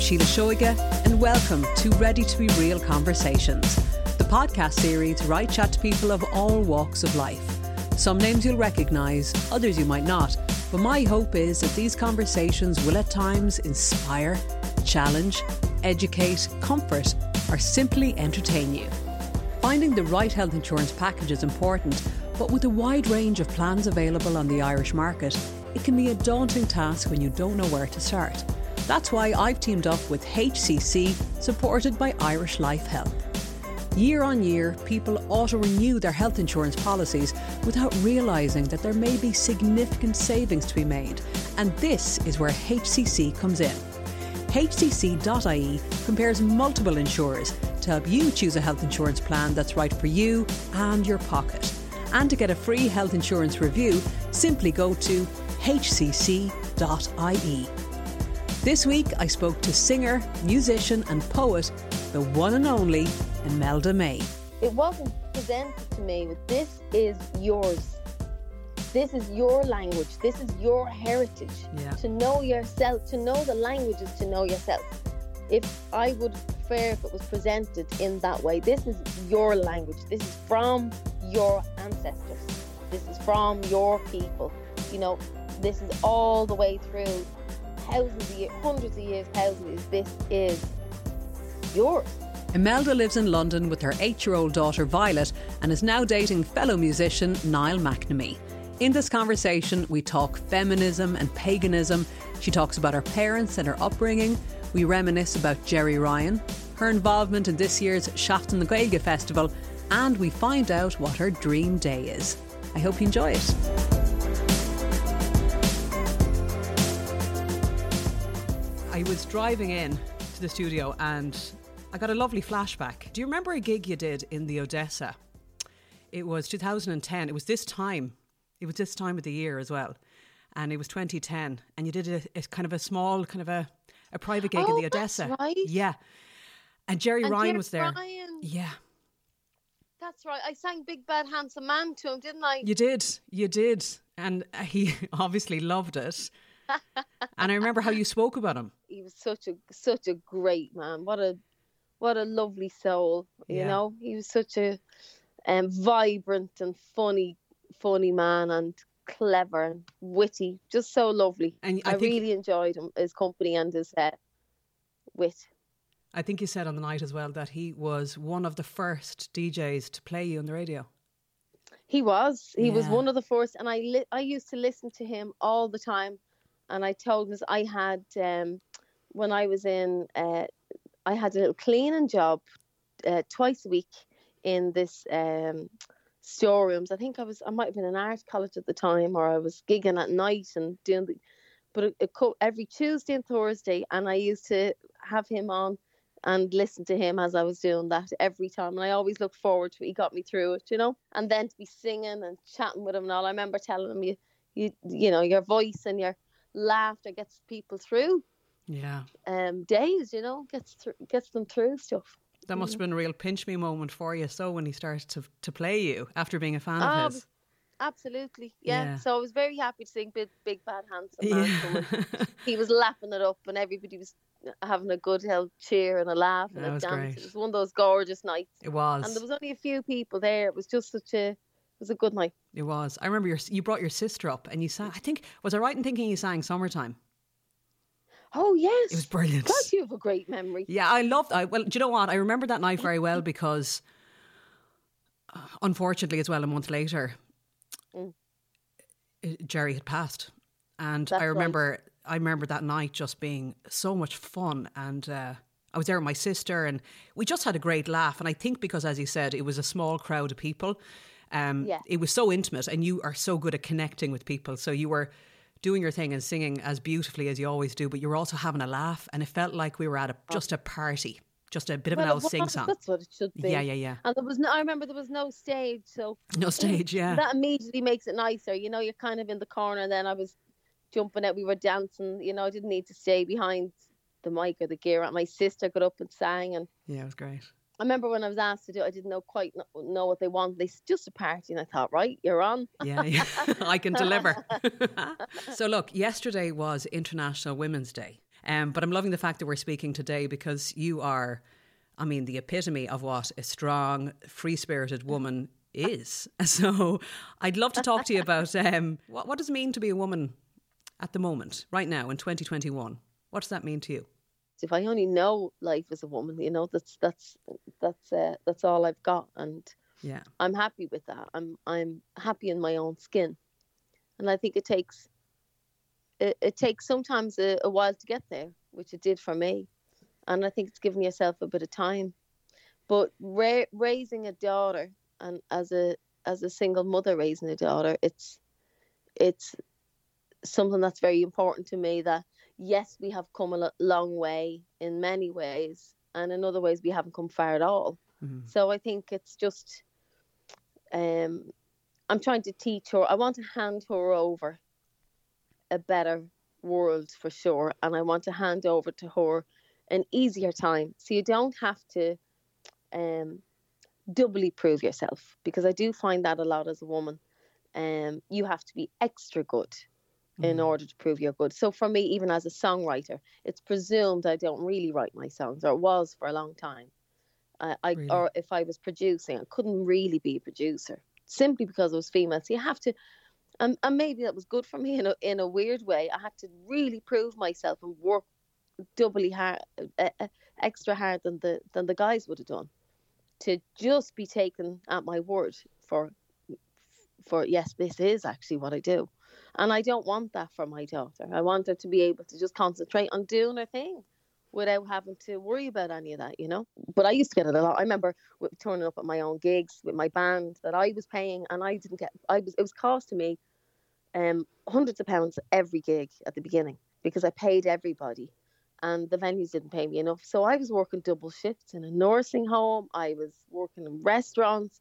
Síle Seoige, and welcome to Ready to Be Real Conversations, the podcast series where I chat to people of all walks of life. Some names you'll recognise, others you might not, but my hope is that these conversations will at times inspire, challenge, educate, comfort, or simply entertain you. Finding the right health insurance package is important, but with a wide range of plans available on the Irish market, it can be a daunting task when you don't know where to start. That's why I've teamed up with HCC, supported by Irish Life Health. Year on year, people auto renew their health insurance policies without realising that there may be significant savings to be made, and this is where HCC comes in. HCC.ie compares multiple insurers to help you choose a health insurance plan that's right for you and your pocket. And to get a free health insurance review, simply go to hcc.ie. This week, I spoke to singer, musician, and poet, the one and only Imelda May. It wasn't presented to me with this is yours. This is your language. This is your heritage. Yeah. To know yourself, to know the language is to know yourself. If I would prefer if it was presented in that way, this is your language. This is from your ancestors. This is from your people. You know, this is all the way through thousands of years, hundreds of years, thousands. This is yours. Imelda lives in London with her eight year old daughter Violet and is now dating fellow musician Niall McNamee. In this conversation, we talk feminism and paganism. She talks about her parents and her upbringing. We reminisce about Gerry Ryan, her involvement in this year's Seachtain na Gaeilge Festival, and we find out what her dream day is. I hope you enjoy it. I was driving in to the studio and I got a lovely flashback. Do you remember a gig you did in the Odessa? It was 2010. It was this time. It was this time of the year as well. And it was 2010. And you did a, a kind of a small, kind of a, a private gig in Oh, the that's Odessa. right. Yeah. And Gerry And Ryan Gerry was there. Ryan. Yeah. That's right. I sang Big Bad Handsome Man to him, didn't I? You did. You did. And he obviously loved it. And I remember how you spoke about him. He was such a such a great man. What a what a lovely soul. You Yeah. know, he was such a um, vibrant and funny funny man and clever and witty. Just so lovely. And I I, think- really enjoyed him, his company and his uh, wit. I think you said on the night as well that he was one of the first DJs to play you on the radio. He was. He was one of the first, and I li- I used to listen to him all the time. And I told him I had um, when I was in, uh, I had a little cleaning job uh, twice a week in this um, storerooms. I think I was I might have been in art college at the time, or I was gigging at night and doing the. But it, it every Tuesday and Thursday, and I used to have him on and listen to him as I was doing that every time. And I always looked forward to it. He got me through it, you know. And then to be singing and chatting with him and all. I remember telling him you you you know, your voice and your laughter gets people through Yeah. um days, you know, gets through gets them through stuff. That must have been a real pinch me moment for you. So when he started to to play you after being a fan Ah, of his. Absolutely, yeah. Yeah. So I was very happy to sing Big, Big Bad Handsome Man. Yeah. He was laughing it up, and everybody was having a good hell cheer and a laugh and That a was dance. great. It was one of those gorgeous nights, it was. and there was only a few people there. It was just such a, it was a good night. It was. I remember your, you brought your sister up and you sang. I think was I right in thinking you sang "Summertime"? Oh yes, It was brilliant. God, you have a great memory. Yeah, I loved. I well, do you know what? I remember that night very well because, uh, unfortunately, as well, a month later, Mm. Gerry had passed, and That's I right. remember. I remember that night just being so much fun, and uh, I was there with my sister, and we just had a great laugh. And I think because, as you said, it was a small crowd of people. Um, Yeah. It was so intimate, and you are so good at connecting with people. So you were doing your thing and singing as beautifully as you always do, but you were also having a laugh, and it felt like we were at a, just a party, just a bit of an Well, old sing song. That's what it should be. Yeah, yeah, yeah. And there was no. I remember there was no stage, so No stage, yeah. that immediately makes it nicer. You know, you're kind of in the corner. And then I was jumping out. We were dancing. You know, I didn't need to stay behind the mic or the gear. My sister got up and sang, and Yeah, it was great. I remember when I was asked to do, it, I didn't know quite know, know what they wanted. They just a party, and I thought, right, you're on. Yeah, yeah. I can deliver. so, look, yesterday was International Women's Day. Um, but I'm loving the fact that we're speaking today because you are, I mean, the epitome of what a strong, free spirited woman is. So, I'd love to talk to you about um, what, what does it mean to be a woman at the moment, right now in 2021? What does that mean to you? If I only know life as a woman, you know, that's that's that's uh, that's all I've got, and Yeah. I'm happy with that. I'm I'm happy in my own skin, and I think it takes it, it takes sometimes a, a while to get there, which it did for me, and I think it's giving yourself a bit of time. But ra- raising a daughter, and as a as a single mother raising a daughter, it's it's something that's very important to me. That yes, we have come a long way in many ways, and in other ways we haven't come far at all. Mhm. So I think it's just, um, I'm trying to teach her. I want to hand her over a better world for sure, and I want to hand over to her an easier time. So you don't have to, um, doubly prove yourself because I do find that a lot as a woman. Um, you have to be extra good in order to prove you're good. So for me, even as a songwriter, it's presumed I don't really write my songs, or it was for a long time. I, I Really? or if I was producing, I couldn't really be a producer simply because I was female. So you have to, and, and maybe that was good for me in a in a weird way. I had to really prove myself and work doubly hard, uh, uh, extra hard than the than the guys would have done, to just be taken at my word for for yes, this is actually what I do. And I don't want that for my daughter. I want her to be able to just concentrate on doing her thing without having to worry about any of that, you know. But I used to get it a lot. I remember turning up at my own gigs with my band that I was paying, and I didn't get. I was. It was cost to me um, hundreds of pounds every gig at the beginning because I paid everybody, and the venues didn't pay me enough. So I was working double shifts in a nursing home. I was working in restaurants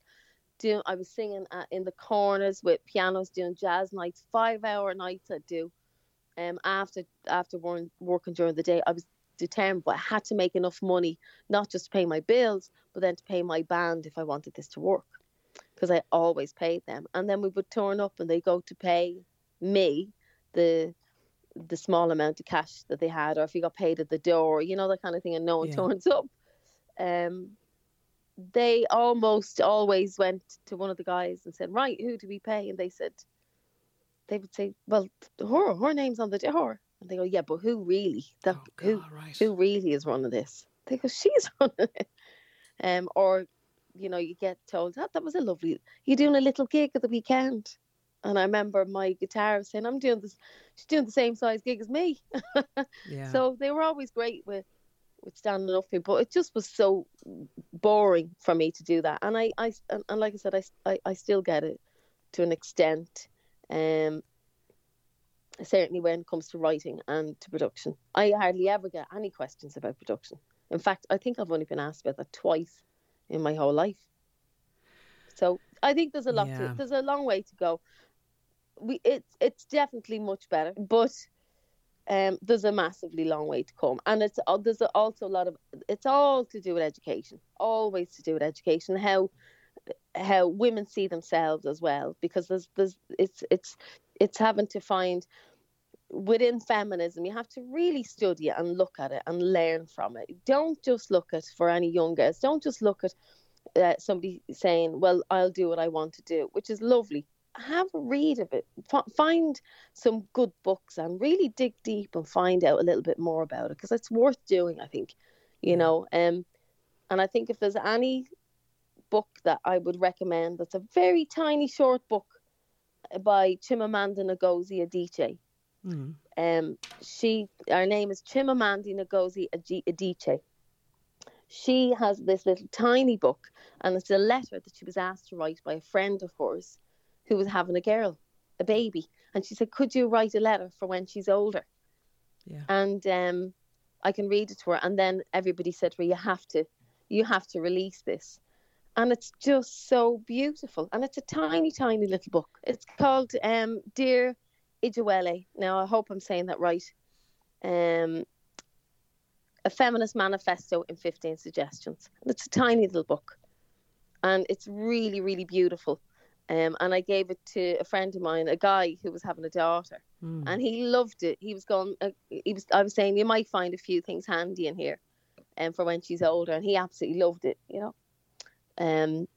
doing I was singing at, in the corners with pianos doing jazz nights five hour nights I'd do um after after wor- working during the day. I was determined but I had to make enough money not just to pay my bills but then to pay my band if I wanted this to work because I always paid them. And then we would turn up and they go to pay me the the small amount of cash that they had or if you got paid at the door you know that kind of thing and no one Yeah. turns up. Um they almost always went to one of the guys and said, "Right, who do we pay?" And they said, they would say, "Well, her, her name's on the door." And they go, "Yeah, but who really? That Oh, who, right. who really is running this?" They go, "She's running it." Um, or, you know, you get told that that was a lovely. You're doing a little gig at the weekend, and I remember my guitarist saying, "I'm doing this." She's doing the same size gig as me. Yeah. So they were always great with with standing up but it just was so boring for me to do that. And I, I and, and like I said, I, I, I still get it to an extent. Um, certainly when it comes to writing and to production. I hardly ever get any questions about production. In fact, I think I've only been asked about that twice in my whole life. So I think there's a lot Yeah. to there's a long way to go. We it's it's definitely much better, but um, there's a massively long way to come, and it's uh, there's also a lot of it's all to do with education, always to do with education, how how women see themselves as well, because there's there's it's it's it's having to find within feminism you have to really study it and look at it and learn from it. Don't just look at for any young girls don't just look at uh, somebody saying well i'll do what i want to do which is lovely have a read of it F- find some good books and really dig deep and find out a little bit more about it because it's worth doing i think you know um and i think if there's any book that i would recommend that's a very tiny short book by chimamanda ngozi adichie Mm. um, she, her name is Chimamanda Ngozi Adi- Adichie. She has this little tiny book, and it's a letter that she was asked to write by a friend of hers who was having a girl, a baby, and she said, "Could you write a letter for when she's older?" Yeah. And um, I can read it to her. And then everybody said her, "You have to, you have to release this." And it's just so beautiful, and it's a tiny, tiny little book. It's called um, "Dear Ijeawele. Now, I hope I'm saying that right. Um, a feminist manifesto in 15 suggestions. It's a tiny little book, and it's really, really beautiful. Um, and I gave it to a friend of mine, a guy who was having a daughter, Mm. and he loved it. He was going. Uh, he was. I was saying you might find a few things handy in here, um, for when she's older, and he absolutely loved it. You know, um,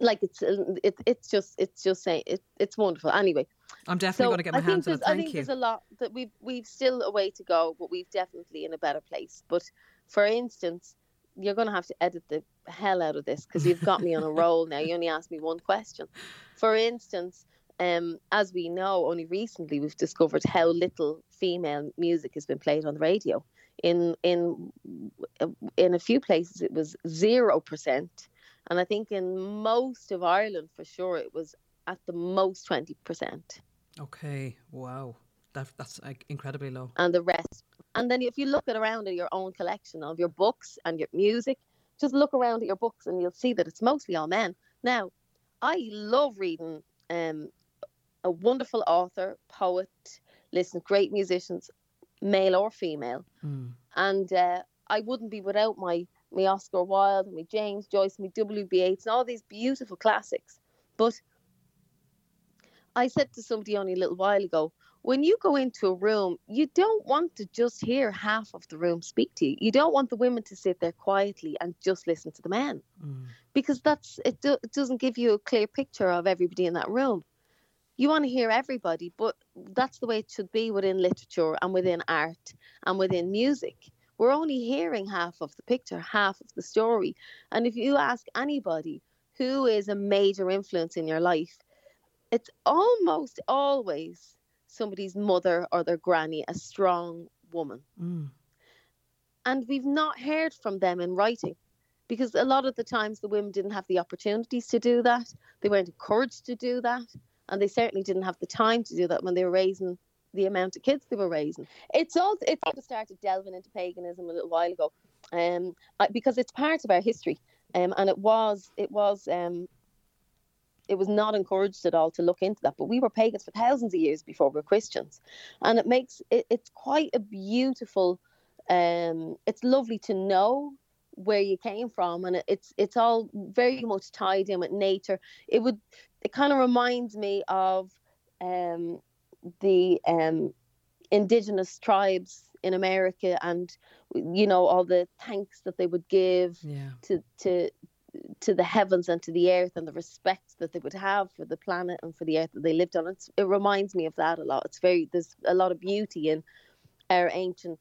like it's it, it's just it's just saying it, it's wonderful. Anyway, I'm definitely going to get my I hands on it. there's- I think you. there's a lot that we've we've still a way to go, but we've definitely in a better place. But for instance, you're going to have to edit the hell out of this because you've got me on a roll now. You only asked me one question. For instance, um, as we know, only recently we've discovered how little female music has been played on the radio. In in in a few places, it was zero percent, and I think in most of Ireland, for sure, it was at the most twenty percent. Okay. Wow. That, that's like, incredibly low. and the rest. And then if you look at around at your own collection of your books and your music, just look around at your books and you'll see that it's mostly all men. Now, I love reading um, a wonderful author, poet, listen, great musicians, male or female. Mm. And uh, I wouldn't be without my, my Oscar Wilde, my James Joyce, my W.B. Yeats, and all these beautiful classics. But I said to somebody only a little while ago, when you go into a room, you don't want to just hear half of the room speak to you. You don't want the women to sit there quietly and just listen to the men, Mm. because that's it, do, it. Doesn't give you a clear picture of everybody in that room. You want to hear everybody, but that's the way it should be within literature and within art and within music. We're only hearing half of the picture, half of the story. And if you ask anybody who is a major influence in your life, it's almost always somebody's mother or their granny, a strong woman. Mm. And we've not heard from them in writing because a lot of the times the women didn't have the opportunities to do that. They weren't encouraged to do that. And they certainly didn't have the time to do that when they were raising the amount of kids they were raising. It's all it's started delving into paganism a little while ago, um, because it's part of our history, um, and it was it was um, it was not encouraged at all to look into that. But we were pagans for thousands of years before we were Christians, and it makes it, it's quite a beautiful. Um, it's lovely to know where you came from, and it, it's it's all very much tied in with nature. It would it kind of reminds me of um, the um, indigenous tribes in America, and you know all the thanks that they would give Yeah. to to to the heavens and to the earth and the respect that they would have for the planet and for the earth that they lived on. It's, it reminds me of that a lot. It's very there's a lot of beauty in our ancient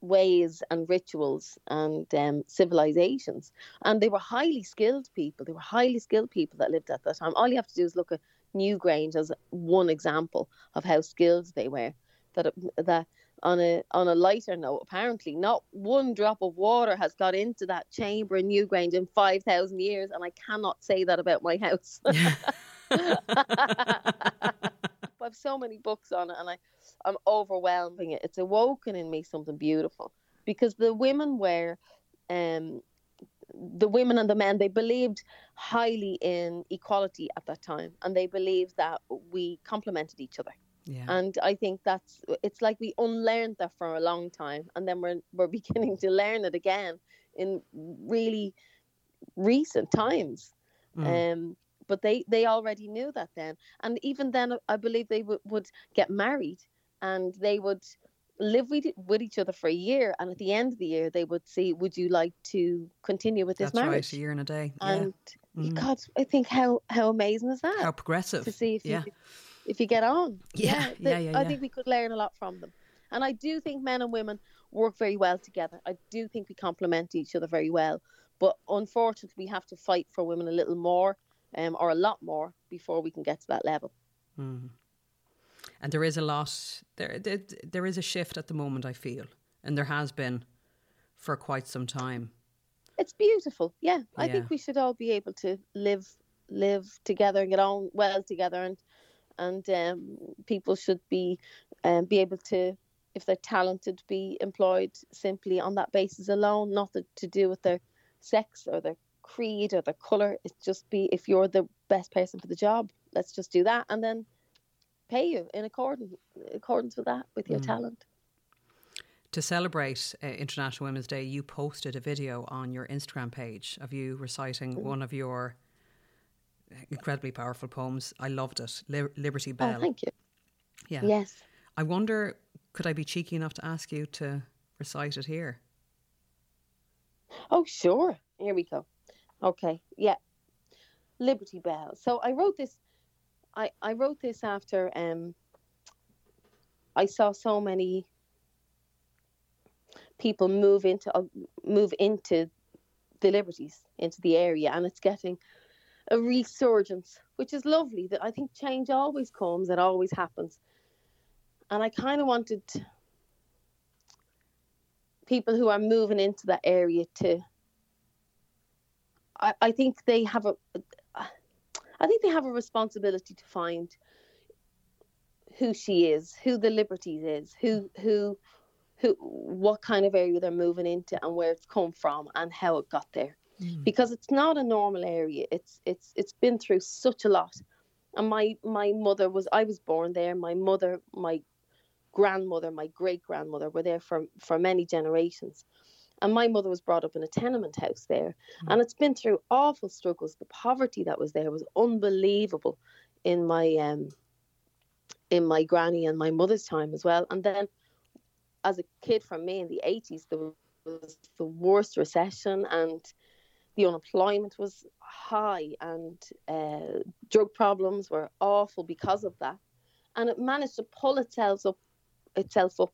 ways and rituals and um, civilizations. And they were highly skilled people. They were highly skilled people that lived at that time. All you have to do is look at Newgrange as one example of how skilled they were. That that on a on a lighter note, apparently not one drop of water has got into that chamber in Newgrange in five thousand years, and I cannot say that about my house. I have so many books on it, and I I'm overwhelming it. It's awoken in me something beautiful because the women were, um, the women and the men they believed highly in equality at that time, and they believed that we complemented each other. Yeah. And I think that's it's like we unlearned that for a long time, and then we're we're beginning to learn it again in really recent times. Mm. Um, but they they already knew that then, and even then, I believe they w- would get married and they would live with with each other for a year, and at the end of the year, they would see, would you like to continue with this That's right, marriage? a year and a day. And Mm. God, I think how how amazing is that? How progressive. to see if yeah. you if you get on. Yeah, they- yeah, yeah, I think we could learn a lot from them. And I do think men and women work very well together. I do think we complement each other very well. But unfortunately, we have to fight for women a little more, um, or a lot more, before we can get to that level. And there is a lot, there, there, there is a shift at the moment, I feel. And there has been for quite some time. It's beautiful. Yeah, I Yeah. think we should all be able to live live together and get on well together, and and um, people should be um, be able to, if they're talented, be employed simply on that basis alone, nothing to do with their sex or their creed or their color. It's just be if you're the best person for the job, let's just do that, and then pay you in accordance accordance with that with your talent. To celebrate uh, International Women's Day, you posted a video on your Instagram page of you reciting one of your incredibly powerful poems. I loved it, Li- Liberty Bell. Oh, thank you. yeah. Yes. I wonder, could I be cheeky enough to ask you to recite it here? Oh, sure. Here we go. Okay. Yeah. Liberty Bell. So I wrote this. I I wrote this after um. I saw so many people move into uh, move into the liberties into the area, and it's getting a resurgence, which is lovely. That I think change always comes, it always happens, and I kind of wanted people who are moving into that area to I, I think they have a I think they have a responsibility to find who she is, who the Liberties is, who who who what kind of area they're moving into and where it's come from and how it got there. Because it's not a normal area. It's it's it's been through such a lot. And my my mother was I was born there. My mother, my grandmother, my great grandmother were there for for many generations. And my mother was brought up in a tenement house there. And it's been through awful struggles. The poverty that was there was unbelievable in my um in my granny and my mother's time as well. And then as a kid from me in the eighties there was the worst recession and the unemployment was high and uh, drug problems were awful because of that. And it managed to pull itself up itself up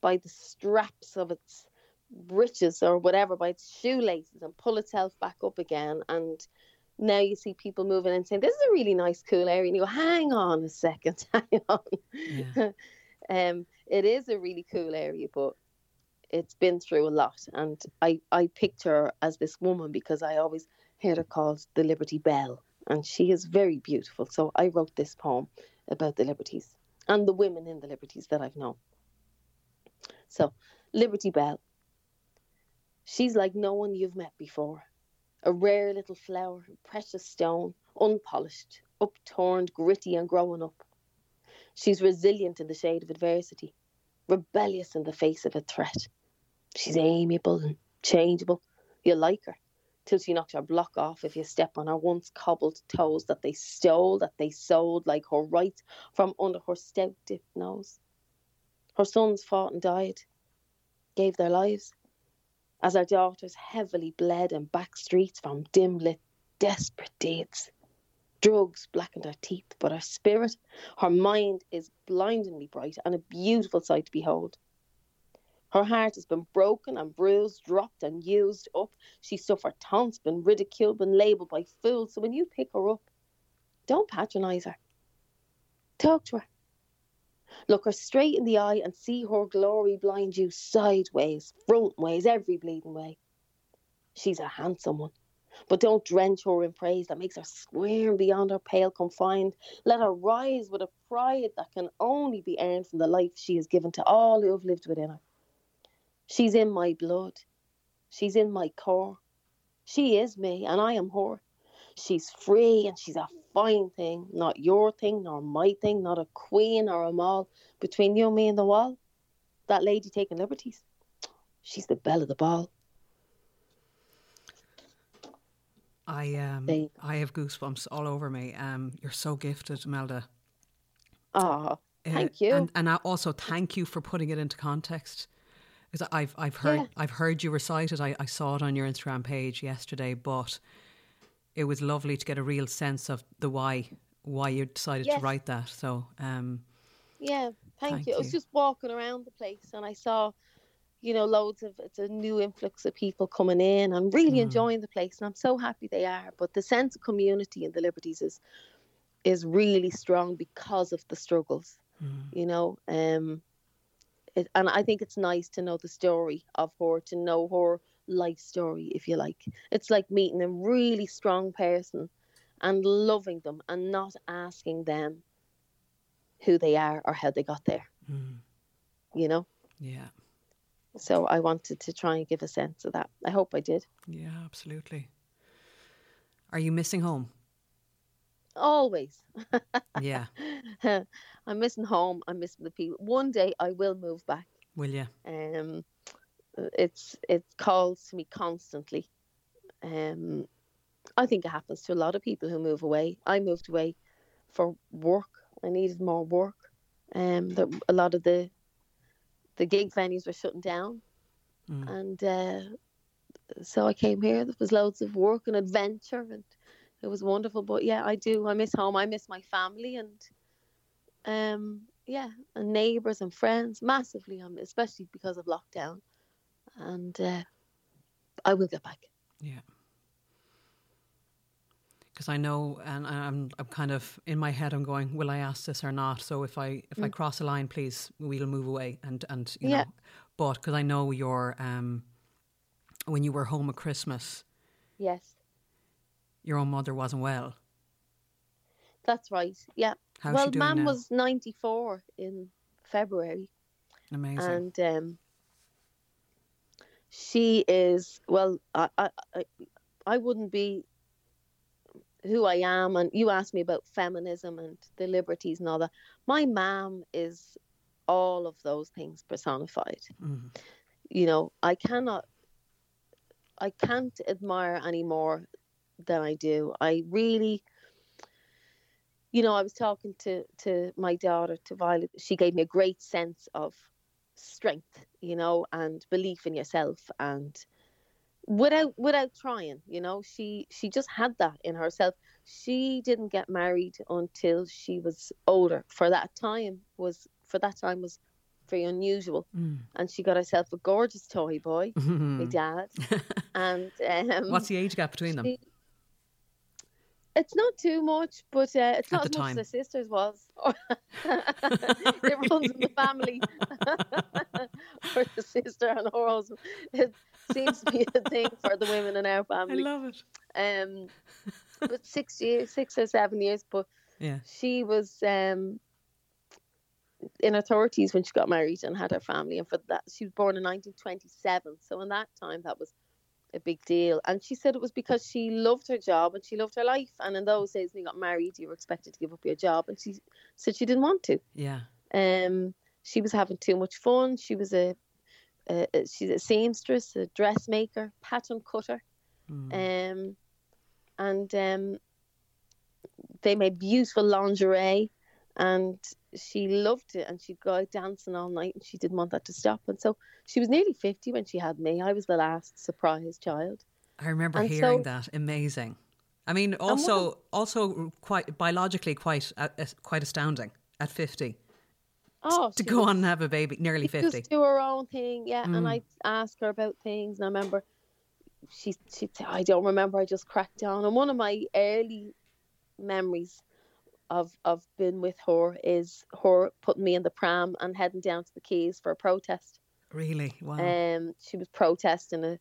by the straps of its breeches or whatever, by its shoelaces and pull itself back up again. And now you see people moving and saying, This is a really nice, cool area. And you go, Hang on a second, hang on. Yeah. um, it is a really cool area, but it's been through a lot. And I, I picked her as this woman because I always heard her called the Liberty Bell. And she is very beautiful. So I wrote this poem about the liberties and the women in the liberties that I've known. So, Liberty Bell. She's like no one you've met before. A rare little flower, precious stone, unpolished, upturned, gritty, and growing up. She's resilient in the shade of adversity, rebellious in the face of a threat. She's amiable and changeable. You like her till she knocks your block off if you step on her once cobbled toes that they stole, that they sold like her right from under her stout dipped nose. Her sons fought and died, gave their lives, as our daughters heavily bled in back streets from dim lit, desperate deeds. Drugs blackened her teeth, but her spirit, her mind is blindingly bright and a beautiful sight to behold. Her heart has been broken and bruised, dropped and used up. She suffered taunts, been ridiculed, been labelled by fools. So when you pick her up, don't patronise her. Talk to her. Look her straight in the eye and see her glory blind you sideways, front ways, every bleeding way. She's a handsome one. But don't drench her in praise that makes her squirm beyond her pale confined. Let her rise with a pride that can only be earned from the life she has given to all who have lived within her. She's in my blood. She's in my core. She is me, and I am her. She's free, and she's a fine thing. Not your thing, nor my thing, not a queen or a mall. Between you and me and the wall, that lady taking liberties. She's the belle of the ball. I um, I have goosebumps all over me. Um, you're so gifted, Melda. Ah, Uh, thank you. And, and I also thank you for putting it into context. Because I've I've heard Yeah. I've heard you recite it. I, I saw it on your Instagram page yesterday, but it was lovely to get a real sense of the why why you decided Yes. to write that. So um, Yeah, thank, Thank you. I was just walking around the place and I saw, you know, loads of it's a new influx of people coming in. I'm really mm. enjoying the place and I'm so happy they are. But the sense of community in the Liberties is is really strong because of the struggles. Mm. You know, um it, and I think it's nice to know the story of her, to know her life story, if you like. It's like meeting a really strong person and loving them and not asking them who they are or how they got there. Mm. You know? yeah, So I wanted to try and give a sense of that. I hope I did. yeah, absolutely. Are you missing home? Always. Yeah, I'm missing home. I'm missing the people. One day I will move back. will you? Um, it's it calls to me constantly. Um, I think it happens to a lot of people who move away. I moved away for work. I needed more work. Um, a lot of the the gig venues were shutting down, and uh, so I came here. There was loads of work and adventure, and it was wonderful. But yeah, I do. I miss home. I miss my family, and um, yeah, and neighbours and friends massively. Um, especially because of lockdown, and uh, I will get back. Yeah. Because I know, and I'm, I'm kind of in my head. I'm going, will I ask this or not? So if I if I cross a line, please, we'll move away. And and you Mm. Yeah. know, but because I know your um, when you were home at Christmas, Yes, your own mother wasn't well. that's right. Yeah. How's well, she doing Mam now? was ninety four in February. Amazing. and um, she is well. I I I wouldn't be who I am, and you asked me about feminism and the liberties and all that. My mom is all of those things personified. Mm. You know, I cannot, I can't admire any more than I do. I really. You know, I was talking to, to my daughter, to Violet. She gave me a great sense of strength, you know, and belief in yourself and without without trying, you know, she she just had that in herself. She didn't get married until she was older. For that time was for that time was very unusual. And she got herself a gorgeous toy boy, my dad. and um What's the age gap between them? It's not too much, but uh, it's not as much as the sisters was. it runs in the family. for the sister and her husband, it seems to be a thing for the women in our family. I love it. Um, but six years, six or seven years. But Yeah. she was um in her thirties when she got married and had her family, and for that she was born in 1927. So in that time, that was a big deal. And she said it was because she loved her job and she loved her life. And in those days, when you got married, you were expected to give up your job, and she said she didn't want to. Yeah. Um, she was having too much fun. She was a, a a- she's a seamstress, a dressmaker, pattern cutter, um, and um, they made beautiful lingerie, and she loved it. And she'd go out dancing all night, and she didn't want that to stop. And so she was nearly fifty when she had me. I was the last surprise child. I remember And hearing so- that. Amazing. I mean, also, also quite biologically quite, uh, uh, quite astounding at fifty Oh, to go was- on and have a baby, nearly fifty. Just do her own thing, yeah. Mm. And I'd ask her about things, and I remember she she'd say, "I don't remember. I just cracked down." And one of my early memories of of being with her is her putting me in the pram and heading down to the Quays for a protest. Really? Wow. Um, she was protesting a,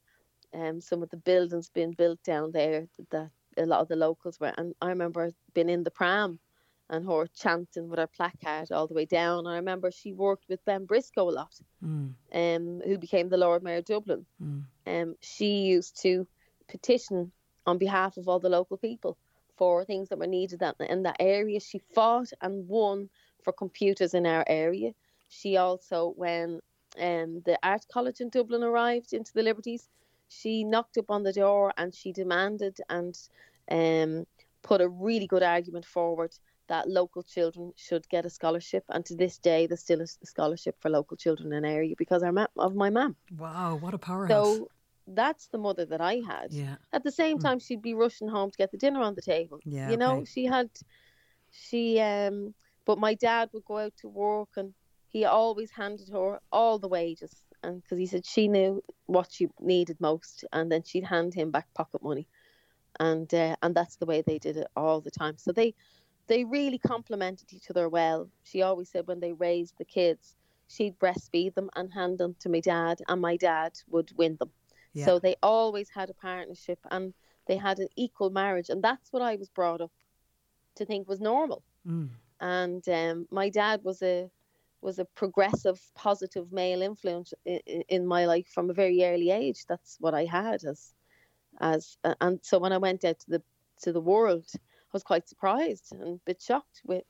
um, some of the buildings being built down there that a lot of the locals were. And I remember being in the pram and her chanting with her placard all the way down. I remember she worked with Ben Briscoe a lot, Mm. um, who became the Lord Mayor of Dublin. Mm. Um, she used to petition on behalf of all the local people for things that were needed that, in that area. She fought and won for computers in our area. She also, when um, the Art College in Dublin arrived into the Liberties, she knocked up on the door and she demanded and um, put a really good argument forward that local children should get a scholarship. And to this day, there's still a scholarship for local children in area because of my mum. Wow, what a powerhouse. So that's the mother that I had. yeah. At the same time, she'd be rushing home to get the dinner on the table. Yeah, you know, okay. she had, she, um, but my dad would go out to work and he always handed her all the wages. And because he said she knew what she needed most, and then she'd hand him back pocket money, and uh, and that's the way they did it all the time. So they they really complemented each other well. She always said when they raised the kids, she'd breastfeed them and hand them to my dad, and my dad would win them. Yeah. So they always had a partnership and they had an equal marriage, and that's what I was brought up to think was normal. Mm. And um, my dad was a was a progressive, positive male influence in, in my life from a very early age. That's what I had as as and so when I went out to the to the world, I was quite surprised and a bit shocked with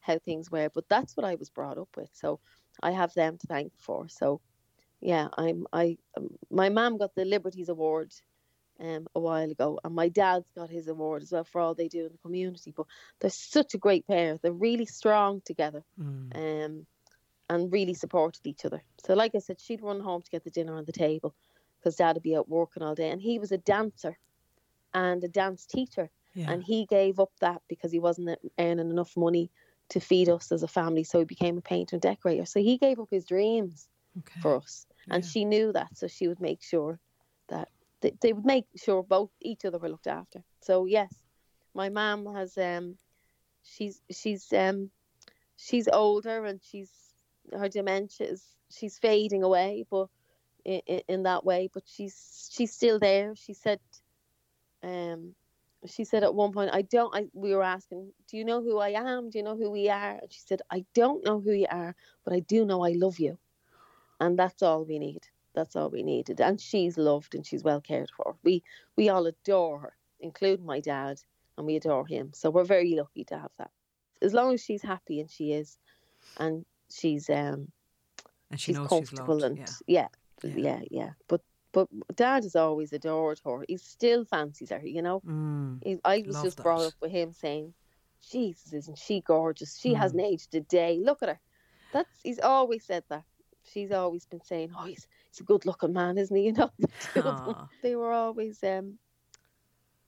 how things were. But that's what I was brought up with. So I have them to thank for. So yeah, I'm I um, my mom got the Liberties Award um a while ago, and my dad's got his award as well for all they do in the community. But they're such a great pair. They're really strong together, Mm. um, and really supported each other. So like I said, she'd run home to get the dinner on the table because dad'd be out working all day, and he was a dancer and a dance teacher, Yeah. and he gave up that because he wasn't earning enough money to feed us as a family. So he became a painter and decorator. So he gave up his dreams okay. for us, and Yeah. she knew that, so she would make sure that they, they would make sure both each other were looked after. So yes, my mum has um, she's she's um, she's older and she's her dementia is she's fading away, but in, in that way, but she's she's still there. She said, um. She said at one point, "I don't." I we were asking, "Do you know who I am? Do you know who we are?" And she said, "I don't know who you are, but I do know I love you." And that's all we need. That's all we needed. And she's loved and she's well cared for. We we all adore her, including my dad, and we adore him. So we're very lucky to have that. As long as she's happy and she is, and she's um and she she's knows she's comfortable loved. and yeah. yeah, Yeah. yeah, But but dad has always adored her. He still fancies her, you know. Mm. He, I was just brought up with him saying, "Jesus, isn't she gorgeous? She Mm. hasn't aged a day. Look at her." That's he's always said that. She's always been saying, "Oh, he's he's a good-looking man, isn't he?" You know, the two of them. Aw. they were always, um,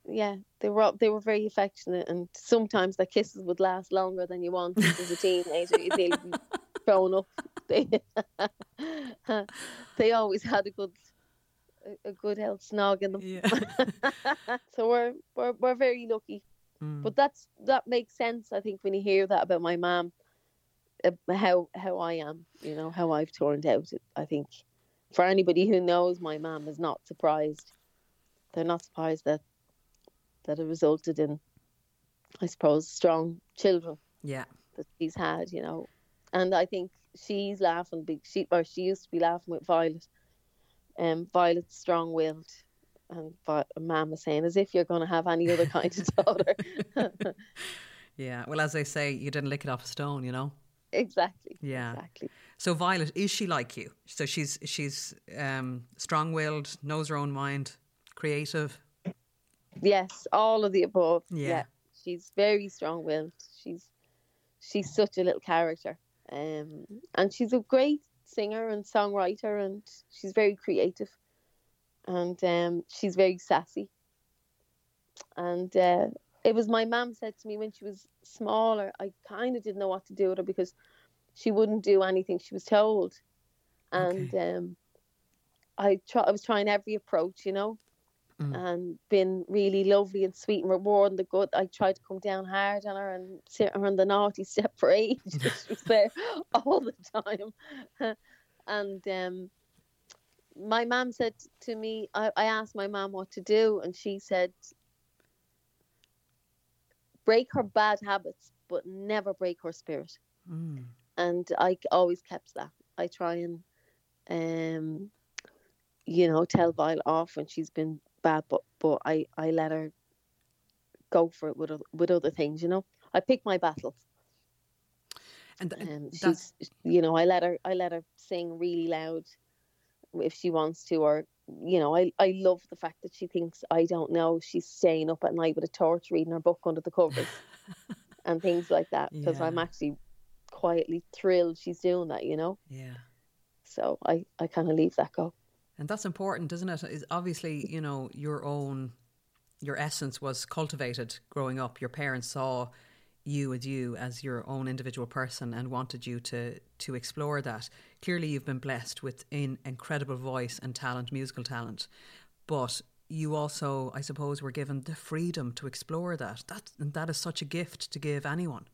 yeah, they were they were very affectionate, and sometimes their kisses would last longer than you want as a teenager. You'd nearly be thrown up. They they always had a good a, good health snog in them. Yeah. so we're we're we're very lucky. Mm. But that's that makes sense. I think when you hear that about my mom, how how I am, you know, how I've turned out. I think for anybody who knows my mom is not surprised. They're not surprised that that it resulted in, I suppose, strong children yeah. that she's had, you know. And I think she's laughing big she or she used to be laughing with Violet. Um Violet's strong willed and Vi- Mum was saying as if you're gonna have any other kind of daughter. Yeah. Well, as they say, you didn't lick it off a stone, you know. Exactly. Yeah. Exactly. So Violet, is she like you? So she's she's um, strong-willed, knows her own mind, creative. Yes, all of the above. Yeah. She's very strong willed. She's she's such a little character. Um and she's a great singer and songwriter and she's very creative. And um she's very sassy. And uh it was my mum said to me when she was smaller, I kind of didn't know what to do with her because she wouldn't do anything she was told. And um I try I was trying every approach, you know. mm. and been really lovely and sweet and rewarding the good. I tried to come down hard on her and sit her on the naughty step for ages. she was there all the time. and um, my mom said to me, I, I asked my mom what to do, and she said, break her bad habits, but never break her spirit. Mm. And I always kept that. I try and, um, you know, tell Violet off when she's been bad, but but I I let her go for it with with other things. You know, I pick my battles. And um, she's, you know, I let her I let her sing really loud if she wants to, or you know, I I love the fact that she thinks I don't know. She's staying up at night with a torch reading her book under the covers and things like that because yeah. I'm actually quietly thrilled she's doing that. You know. Yeah. So I I kind of leave that go. And that's important, isn't it? Is obviously, you know, your own your essence was cultivated growing up. Your parents saw you as you as your own individual person and wanted you to to explore that. Clearly you've been blessed with an incredible voice and talent, musical talent. But you also, I suppose, were given the freedom to explore that. That and that is such a gift to give anyone.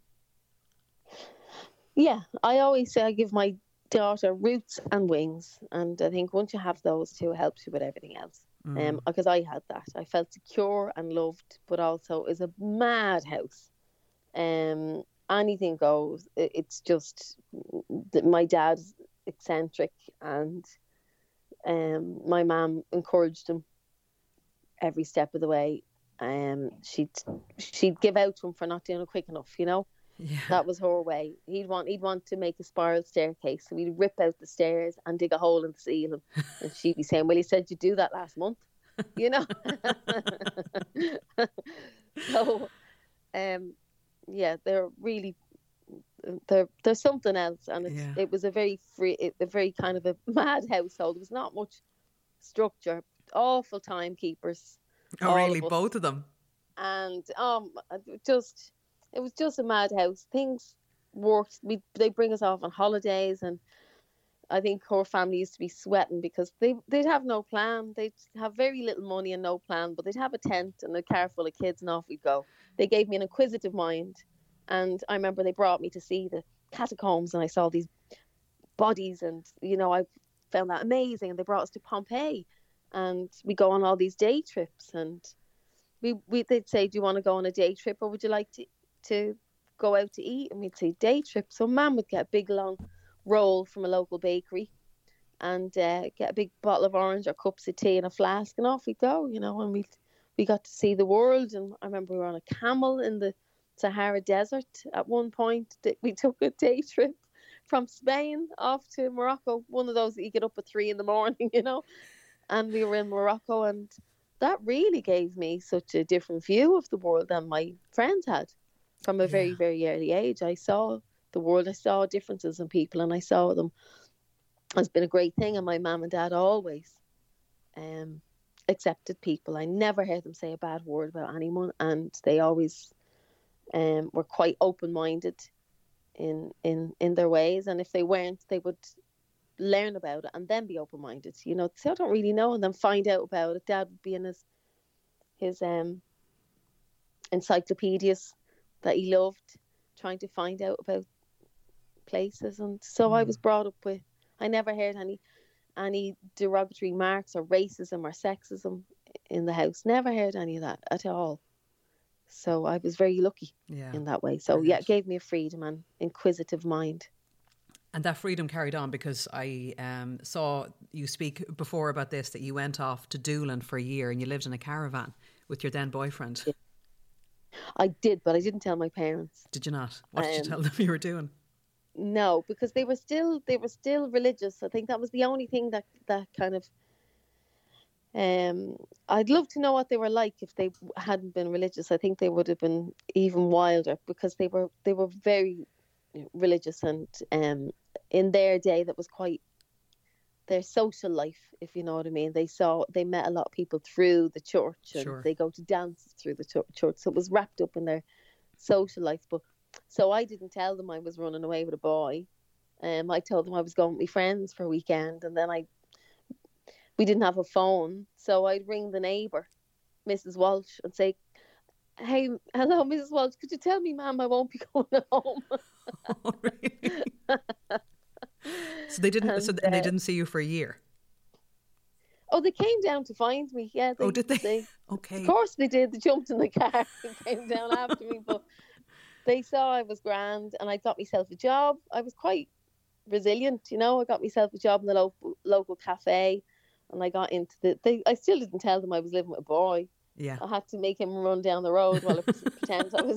Yeah, I always say I give my daughter roots and wings, and I think once you have those two, it helps you with everything else. Mm. Um, because I had that, I felt secure and loved, but also is a madhouse. Um, anything goes. It's just that my dad's eccentric, and um, my mom encouraged him every step of the way. Um, she'd she'd give out to him for not doing it quick enough, you know. Yeah. That was her way. He'd want he'd want to make a spiral staircase, so he'd rip out the stairs and dig a hole in the ceiling. and she'd be saying, "Well, he said you do that last month," you know. so, um, yeah, they're really they're there's something else, and yeah. it was a very free, a very kind of a mad household. There was not much structure, awful timekeepers. Oh, really? Of Both of them. And um, just it was just a madhouse. Things worked. We they bring us off on holidays, and I think her family used to be sweating because they they'd have no plan. They'd have very little money and no plan, but they'd have a tent and a car full of kids, and off we'd go. They gave me an inquisitive mind, and I remember they brought me to see the catacombs, and I saw these bodies, and you know I found that amazing. And they brought us to Pompeii, and we go on all these day trips, and we, we they'd say, "Do you want to go on a day trip, or would you like to to go out to eat and we'd say day trip. So mum would get a big long roll from a local bakery and uh, get a big bottle of orange or cups of tea and a flask and off we go, you know, and we we got to see the world and I remember we were on a camel in the Sahara Desert at one point. We took a day trip from Spain off to Morocco, one of those that you get up at three in the morning, you know. And we were in Morocco and that really gave me such a different view of the world than my friends had from a yeah. very very early age. I saw the world. I saw differences in people, and I saw them. It's been a great thing, and my mum and dad always um, accepted people. I never heard them say a bad word about anyone, and they always um, were quite open minded in in in their ways. And if they weren't, they would learn about it and then be open minded. You know, say I don't really know, and then find out about it. Dad would be in his his um encyclopedias that he loved, trying to find out about places. And so mm. I was mm. brought up with. I never heard any any derogatory marks or racism or sexism in the house. Never heard any of that at all. So I was very lucky yeah. in that way. So yeah, it gave me a freedom and inquisitive mind. And that freedom carried on because I um, saw you speak before about this that you went off to Doolin for a year and you lived in a caravan with your then boyfriend. I did, but I didn't tell my parents. Did you not? What did um, you tell them you were doing? No, because they were still they were still religious. I think that was the only thing that that kind of. Um, I'd love to know what they were like if they hadn't been religious. I think they would have been even wilder because they were they were very religious and um, in their day that was quite their social life, if you know what I mean. They saw they met a lot of people through the church, and sure. they go to dances through the church. So it was wrapped up in their social life. But so I didn't tell them I was running away with a boy. Um, I told them I was going with my friends for a weekend, and then I we didn't have a phone, so I'd ring the neighbour Mrs. Walsh and say, "Hey, hello, Mrs. Walsh. Could you tell me, ma'am, I won't be going home." Oh, really? so they didn't. so And, and they uh, didn't see you for a year. oh, they came down to find me. Yeah. They, oh, did they? okay. Of course they did. They jumped in the car and came down after me, but they saw I was grand and I got myself a job. I was quite resilient, you know. I got myself a job in the local local cafe, and I got into the. They, I still didn't tell them I was living with a boy. Yeah. I had to make him run down the road while I pretend I was.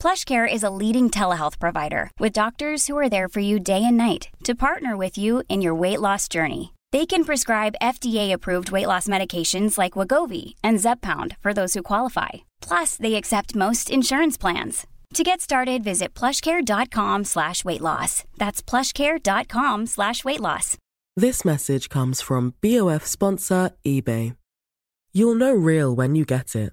PlushCare is a leading telehealth provider with doctors who are there for you day and night to partner with you in your weight loss journey. They can prescribe FDA-approved weight loss medications like Wegovy and Zepbound for those who qualify. Plus, they accept most insurance plans. To get started, visit plushcare.com slash weight loss. That's plushcare.com slash weight loss. This message comes from BOF sponsor eBay. You'll know real when you get it.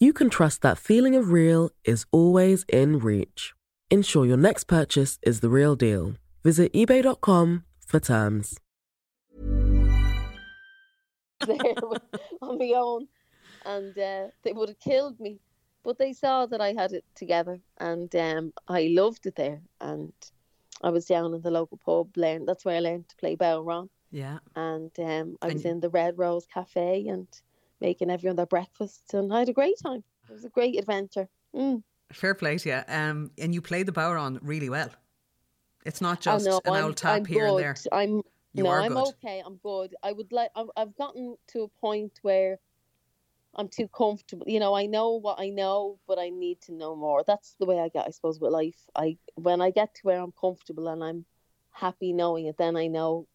you can trust that feeling of real is always in reach. Ensure your next purchase is the real deal. Visit eBay.com for terms. there on my own, and uh, they would have killed me. But they saw that I had it together, and um, I loved it there. And I was down in the local pub, learned that's where I learned to play bodhrán. Yeah. And um, I And- was in the Red Rose Cafe and making everyone their breakfast, and I had a great time. It was a great adventure. Mm. Fair play to you. Um, and you played the bodhrán really well. It's not just oh, no, an I'm, old tap I'm here good. and there. I'm You no, I'm good. okay. I'm good. I would like. I've, I've gotten to a point where I'm too comfortable. You know, I know what I know, but I need to know more. That's the way I get, I suppose, with life. I when I get to where I'm comfortable and I'm happy knowing it, then I know.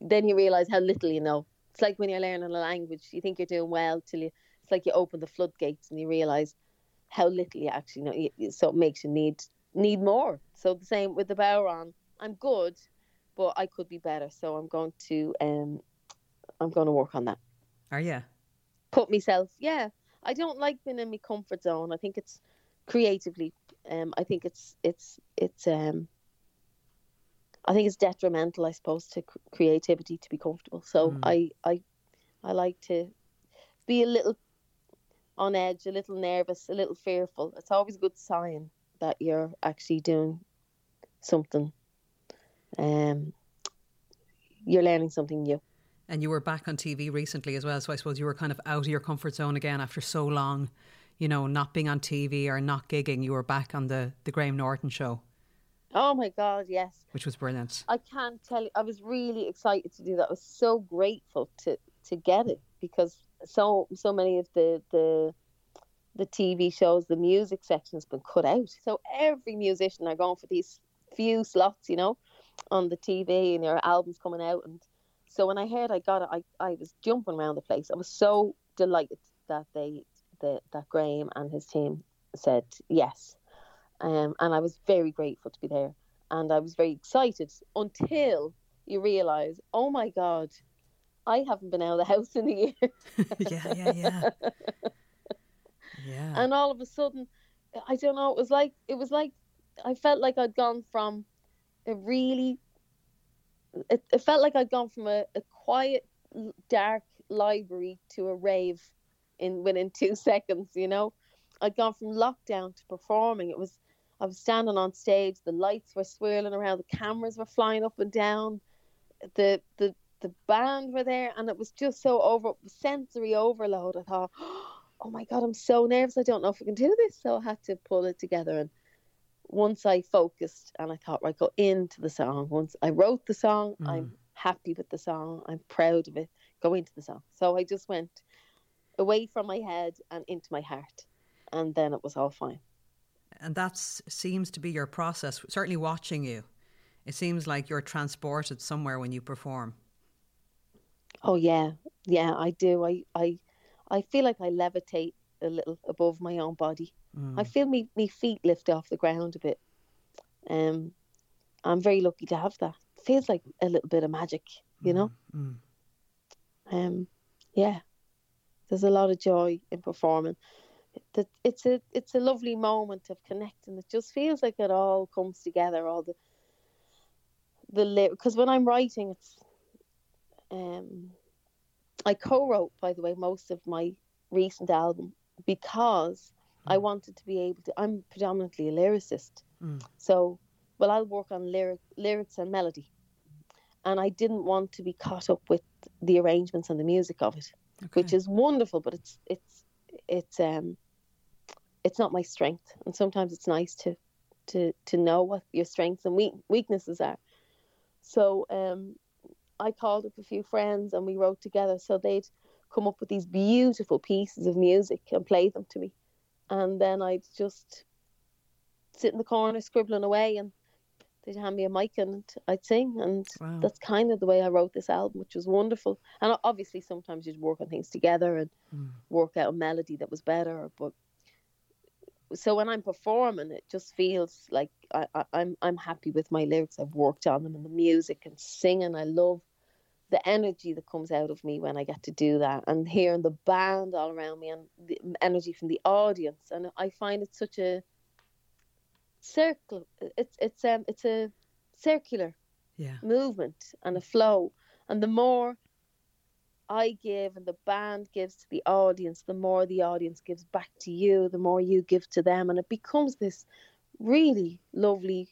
Then you realize how little you know. It's like when you're learning a language. You think you're doing well till you. It's like you open the floodgates and you realize how little you actually know. You- So it makes you need need more. So the same with the bodhrán. I'm good, but I could be better. So I'm going to um, I'm going to work on that. Are you? Put myself, yeah. I don't like being in my comfort zone. I think it's creatively. Um, I think it's it's it's um. I think it's detrimental, I suppose, to creativity to be comfortable. So Mm. I I I like to be a little on edge, a little nervous, a little fearful. It's always a good sign that you're actually doing something. Um, you're learning something new. And you were back on TV recently as well. So I suppose you were kind of out of your comfort zone again after so long, you know, not being on TV or not gigging. You were back on the, the Graham Norton show, Oh my God, yes. which was brilliant. I can't tell you. I was really excited to do that. I was so grateful to to get it because so so many of the the the TV shows, the music section has been cut out. So every musician are going for these few slots, you know, on the TV and your albums coming out. And so when I heard I got it, I, I was jumping around the place. I was so delighted that they that that Graham and his team said yes. Um, and I was very grateful to be there. And I was very excited until you realise, oh my God, I haven't been out of the house in a year. yeah, yeah, yeah. Yeah. and all of a sudden i don't know it was like it was like i felt like i'd gone from a really it, it felt like i'd gone from a, a quiet dark library to a rave in within two seconds you know i'd gone from lockdown to performing it was I was standing on stage, the lights were swirling around, the cameras were flying up and down, the the the band were there, and it was just so over sensory overload. I thought, oh my god, I'm so nervous. I don't know if I can do this. So I had to pull it together. And once I focused, and I thought, right, go into the song. Once I wrote the song, mm. I'm happy with the song. I'm proud of it. Go into the song. So I just went away from my head and into my heart, and then it was all fine. And that seems to be your process. Certainly, watching you, it seems like you're transported somewhere when you perform. Oh yeah, yeah, I do. I I I feel like I levitate a little above my own body. Mm. I feel me me feet lift off the ground a bit. Um, I'm very lucky to have that. Feels like a little bit of magic, you mm. know. Mm. Um, yeah, there's a lot of joy in performing. That it's a it's a lovely moment of connecting. It just feels like it all comes together. All the the because when I'm writing, it's um, I co-wrote, by the way, most of my recent album because mm. I wanted to be able to. I'm predominantly a lyricist, mm. so well, I'll work on lyric, lyrics and melody, and I didn't want to be caught up with the arrangements and the music of it, okay. which is wonderful, but it's it's it's um it's not my strength, and sometimes it's nice to to to know what your strengths and weak, weaknesses are. So um, I called up a few friends and we wrote together. So they'd come up with these beautiful pieces of music and play them to me. And then I'd just sit in the corner scribbling away and they'd hand me a mic and I'd sing. And wow. that's kind of the way I wrote this album, which was wonderful. And obviously, sometimes you'd work on things together and mm. work out a melody that was better. But so when I'm performing, it just feels like I, am I'm, I'm happy with my lyrics. I've worked on them and the music and singing. I love the energy that comes out of me when I get to do that and hearing the band all around me and the energy from the audience and I find it such a circle it's it's um it's a circular yeah. movement and a flow and the more I give and the band gives to the audience the more the audience gives back to you the more you give to them and it becomes this really lovely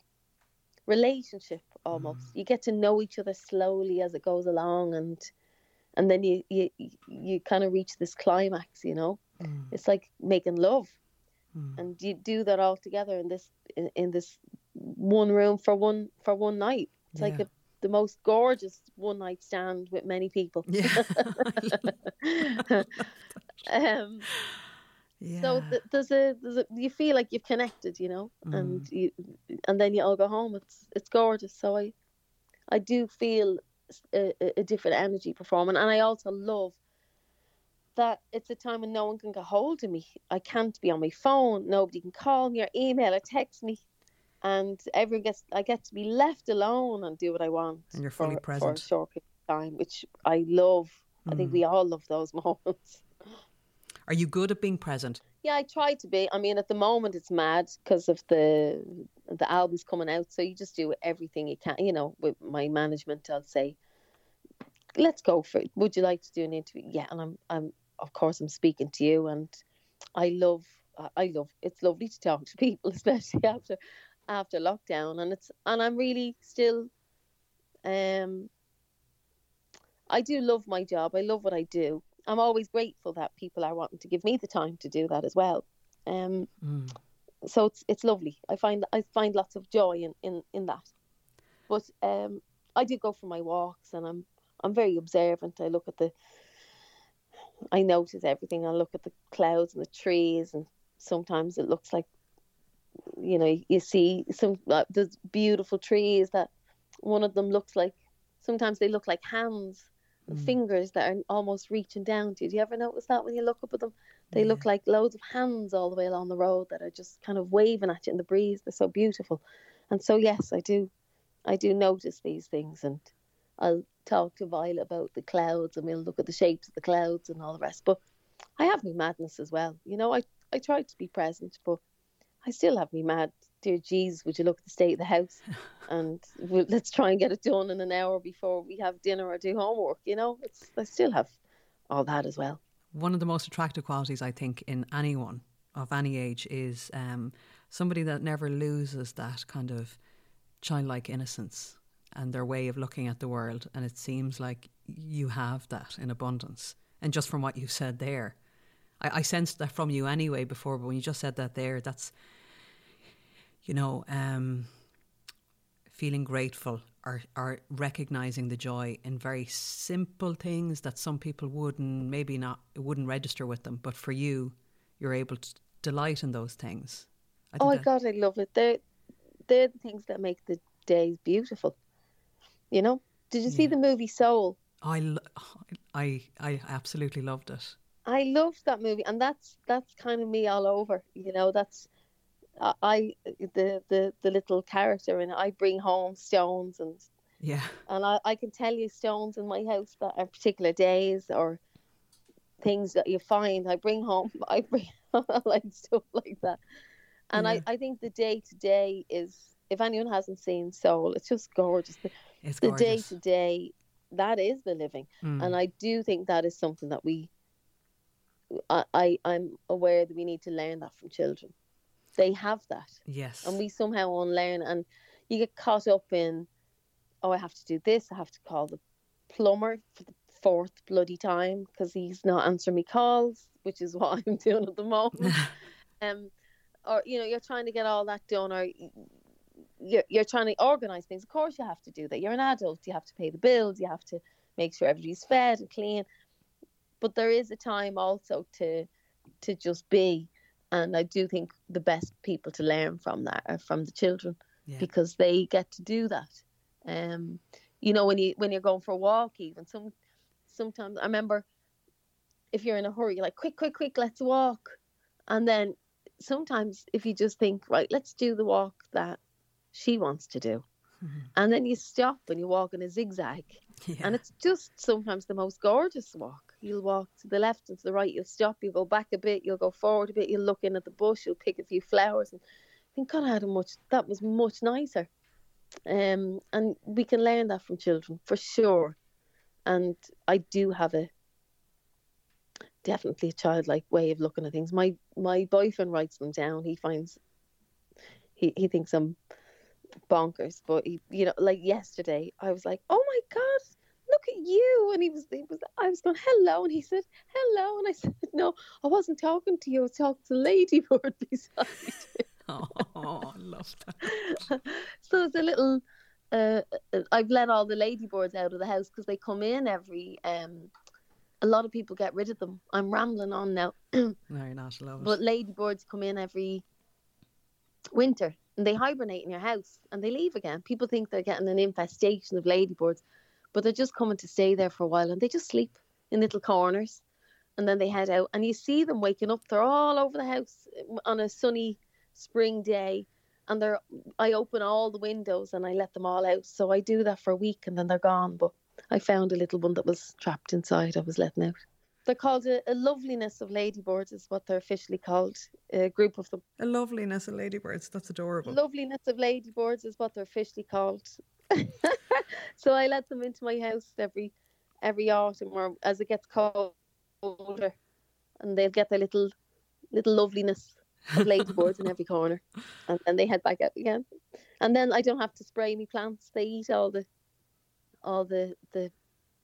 relationship almost. Mm. You get to know each other slowly as it goes along, and and then you you you kind of reach this climax. You know, mm. it's like making love, mm. and you do that all together in this in, in this one room for one for one night. It's yeah. like a, the most gorgeous one night stand with many people. Yeah. um, yeah. So th- there's a there's a you feel like you've connected, you know, mm. and you and then you all go home. It's it's gorgeous. So I I do feel a, a different energy performing, and I also love that it's a time when no one can get hold of me. I can't be on my phone. Nobody can call me or email or text me, and everyone gets I get to be left alone and do what I want. And you're fully for, present for a short period of time, which I love. Mm. I think we all love those moments. Are you good at being present? Yeah, I try to be. I mean, at the moment it's mad because of the the album's coming out, so you just do everything you can. You know, with my management, I'll say, "Let's go for it. Would you like to do an interview?" Yeah, and I'm, I'm, of course, I'm speaking to you, and I love, I love. It's lovely to talk to people, especially after after lockdown, and it's, and I'm really still, um, I do love my job. I love what I do, I'm always grateful that people are wanting to give me the time to do that as well. Um, mm. So it's it's lovely. I find I find lots of joy in in, in that. But um, I do go for my walks, and I'm I'm very observant. I look at the, I notice everything. I look at the clouds and the trees, and sometimes it looks like, you know, you see some uh, there's beautiful trees that one of them looks like. Sometimes they look like hands mm. fingers that are almost reaching down to you. Do you ever notice that when you look up at them? They yeah. look like loads of hands all the way along the road that are just kind of waving at you in the breeze. They're so beautiful. And so yes, I do I do notice these things and I'll talk to Violet about the clouds and we'll look at the shapes of the clouds and all the rest. But I have my madness as well. You know, I, I try to be present, but I still have me mad. Dear jeez, would you look at the state of the house? and we'll, let's try and get it done in an hour before we have dinner or do homework. You know, it's I still have all that as well. One of the most attractive qualities I think in anyone of any age is um, somebody that never loses that kind of childlike innocence and their way of looking at the world. And it seems like you have that in abundance. And just from what you said there, I, I sensed that from you anyway before, but when you just said that there, that's, you know, um, feeling grateful or, or recognizing the joy in very simple things that some people wouldn't, maybe not, it wouldn't register with them. But for you, you're able to delight in those things. oh my God, I love it. They're, they're the things that make the days beautiful. You know, did you see the movie Soul? I, I, I absolutely loved it. I loved that movie, and that's that's kind of me all over. You know, that's I the the the little character, and I bring home stones, and yeah, and I I can tell you stones in my house that are particular days or things that you find. I bring home. I bring like stuff like that, and yeah. I I think the day to day is if anyone hasn't seen Soul, it's just gorgeous. The, it's the day to day, that is the living, mm. and I do think that is something that we. I, I I'm aware that we need to learn that from children. They have that, yes, and we somehow unlearn, and you get caught up in, oh, I have to do this. I have to call the plumber for the fourth bloody time because he's not answering me calls, which is what I'm doing at the moment. um, or you know, you're trying to get all that done, or you're, you're trying to organize things. Of course, you have to do that. You're an adult. You have to pay the bills. You have to make sure everybody's fed and clean. But there is a time also to to just be. And I do think the best people to learn from that are from the children yeah. because they get to do that. Um, you know, when you when you're going for a walk, even some sometimes I remember if you're in a hurry, you're like, quick, quick, quick, let's walk. And then sometimes if you just think, right, let's do the walk that she wants to do. Mm-hmm. And then you stop and you walk in a zigzag. Yeah. And it's just sometimes the most gorgeous walk. You'll walk to the left and to the right, you'll stop, you'll go back a bit, you'll go forward a bit, you'll look in at the bush, you'll pick a few flowers and think, God, I had a much that was much nicer. Um, and we can learn that from children for sure. And I do have a definitely a childlike way of looking at things. My my boyfriend writes them down. He finds he, he thinks I'm bonkers. But he, you know, like yesterday, I was like, "Oh my god, you!" And he was, he was, I was going, "Hello," and he said, "Hello," and I said, "No, I wasn't talking to you. I was talking to Ladybird beside you." oh, I love that. so it's a little. Uh, I've let all the ladybirds out of the house because they come in every. Um, a lot of people get rid of them. I'm rambling on now. no, you're not. Love but ladybirds come in every winter and they hibernate in your house and they leave again. People think they're getting an infestation of ladybirds, but they're just coming to stay there for a while and they just sleep in little corners and then they head out and you see them waking up. They're all over the house mm, on a sunny spring day and they're I open all the windows and I let them all out. So I do that for a week and then they're gone. But I found a little one that was trapped inside. I was letting out. They're called a, a, loveliness of ladybirds, is what they're officially called. A group of them. A loveliness of ladybirds. That's adorable. Loveliness of ladybirds is what they're officially called. so I let them into my house every every autumn, or as it gets colder, and they'll get their little little loveliness of ladybirds in every corner, and then they head back out again. And then I don't have to spray me plants; they eat all the all the the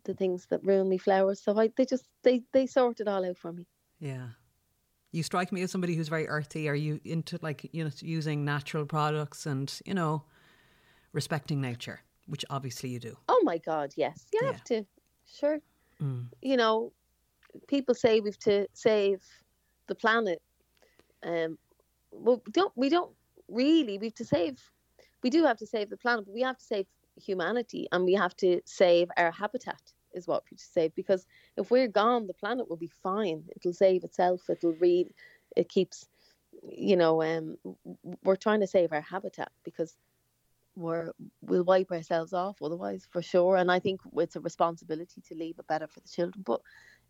the things that ruin me flowers. So I they just they they sort it all out for me. Yeah. You strike me as somebody who's very earthy. Are you into like you know using natural products and you know respecting nature, which obviously you do. Oh my God, yes, you yeah. have to. Sure. Mm. You know, people say we've to save the planet. Um, well, we don't we don't really we've to save. We do have to save the planet, but we have to save humanity and we have to save our habitat is what we to save because if we're gone the planet will be fine it'll save itself it'll read it keeps you know um we're trying to save our habitat because we're we'll wipe ourselves off otherwise for sure and i think it's a responsibility to leave it better for the children but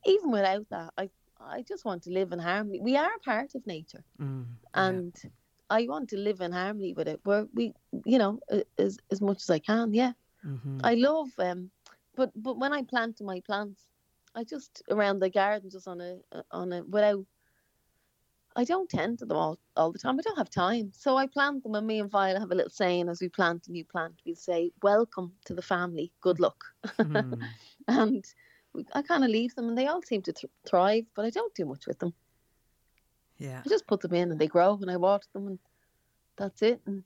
even without that i i just want to live in harmony we are part of nature mm, and yeah. I want to live in harmony with it. Where we, you know, as as much as I can. Yeah, mm-hmm. I love. Um, but but when I plant my plants, I just around the garden, just on a on a without. I don't tend to them all, all the time. I don't have time. So I plant them, and me and Violet have a little saying as we plant a new plant. We say, Welcome to the family, good luck. Mm. and we, I kind of leave them, and they all seem to th- thrive, but I don't do much with them. Yeah. I just put them in, and they grow, and I water them, and that's it. And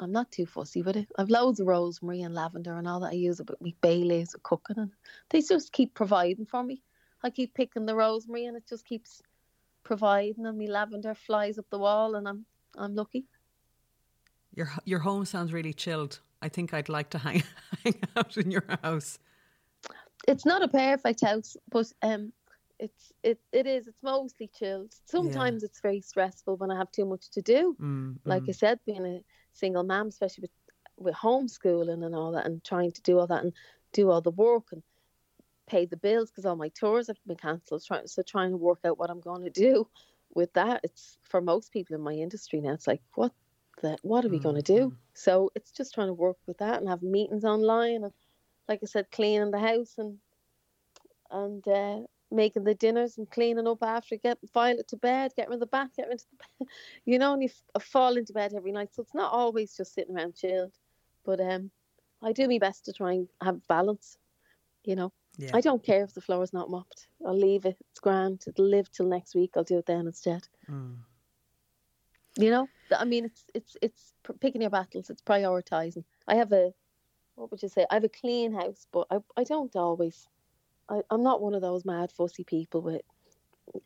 I'm not too fussy with it. I've loads of rosemary and lavender and all that I use, but me bay leaves for cooking, and they just keep providing for me. I keep picking the rosemary, and it just keeps providing, and me lavender flies up the wall, and I'm I'm lucky. Your your home sounds really chilled. I think I'd like to hang hang out in your house. It's not a perfect house, but um, it's it it is. It's mostly chilled. Sometimes yeah. it's very stressful when I have too much to do. Mm, like mm. I said, being a single mom, especially with with homeschooling and all that, and trying to do all that and do all the work and pay the bills because all my tours have been cancelled. So trying to work out what I'm going to do with that. It's for most people in my industry now. It's like what the what are we mm-hmm. going to do? So it's just trying to work with that and have meetings online and, like I said, cleaning the house and and uh, making the dinners and cleaning up after, get Violet to bed, getting her in the bath, get her into the bed. You know, and you f- fall into bed every night. So it's not always just sitting around chilled. But um, I do my best to try and have balance, you know. Yeah. I don't care if the floor is not mopped. I'll leave it. It's grand. It'll live till next week. I'll do it then instead. Mm. You know, I mean, it's it's it's picking your battles. It's prioritizing. I have a, what would you say? I have a clean house, but I I don't always. I, I'm not one of those mad fussy people with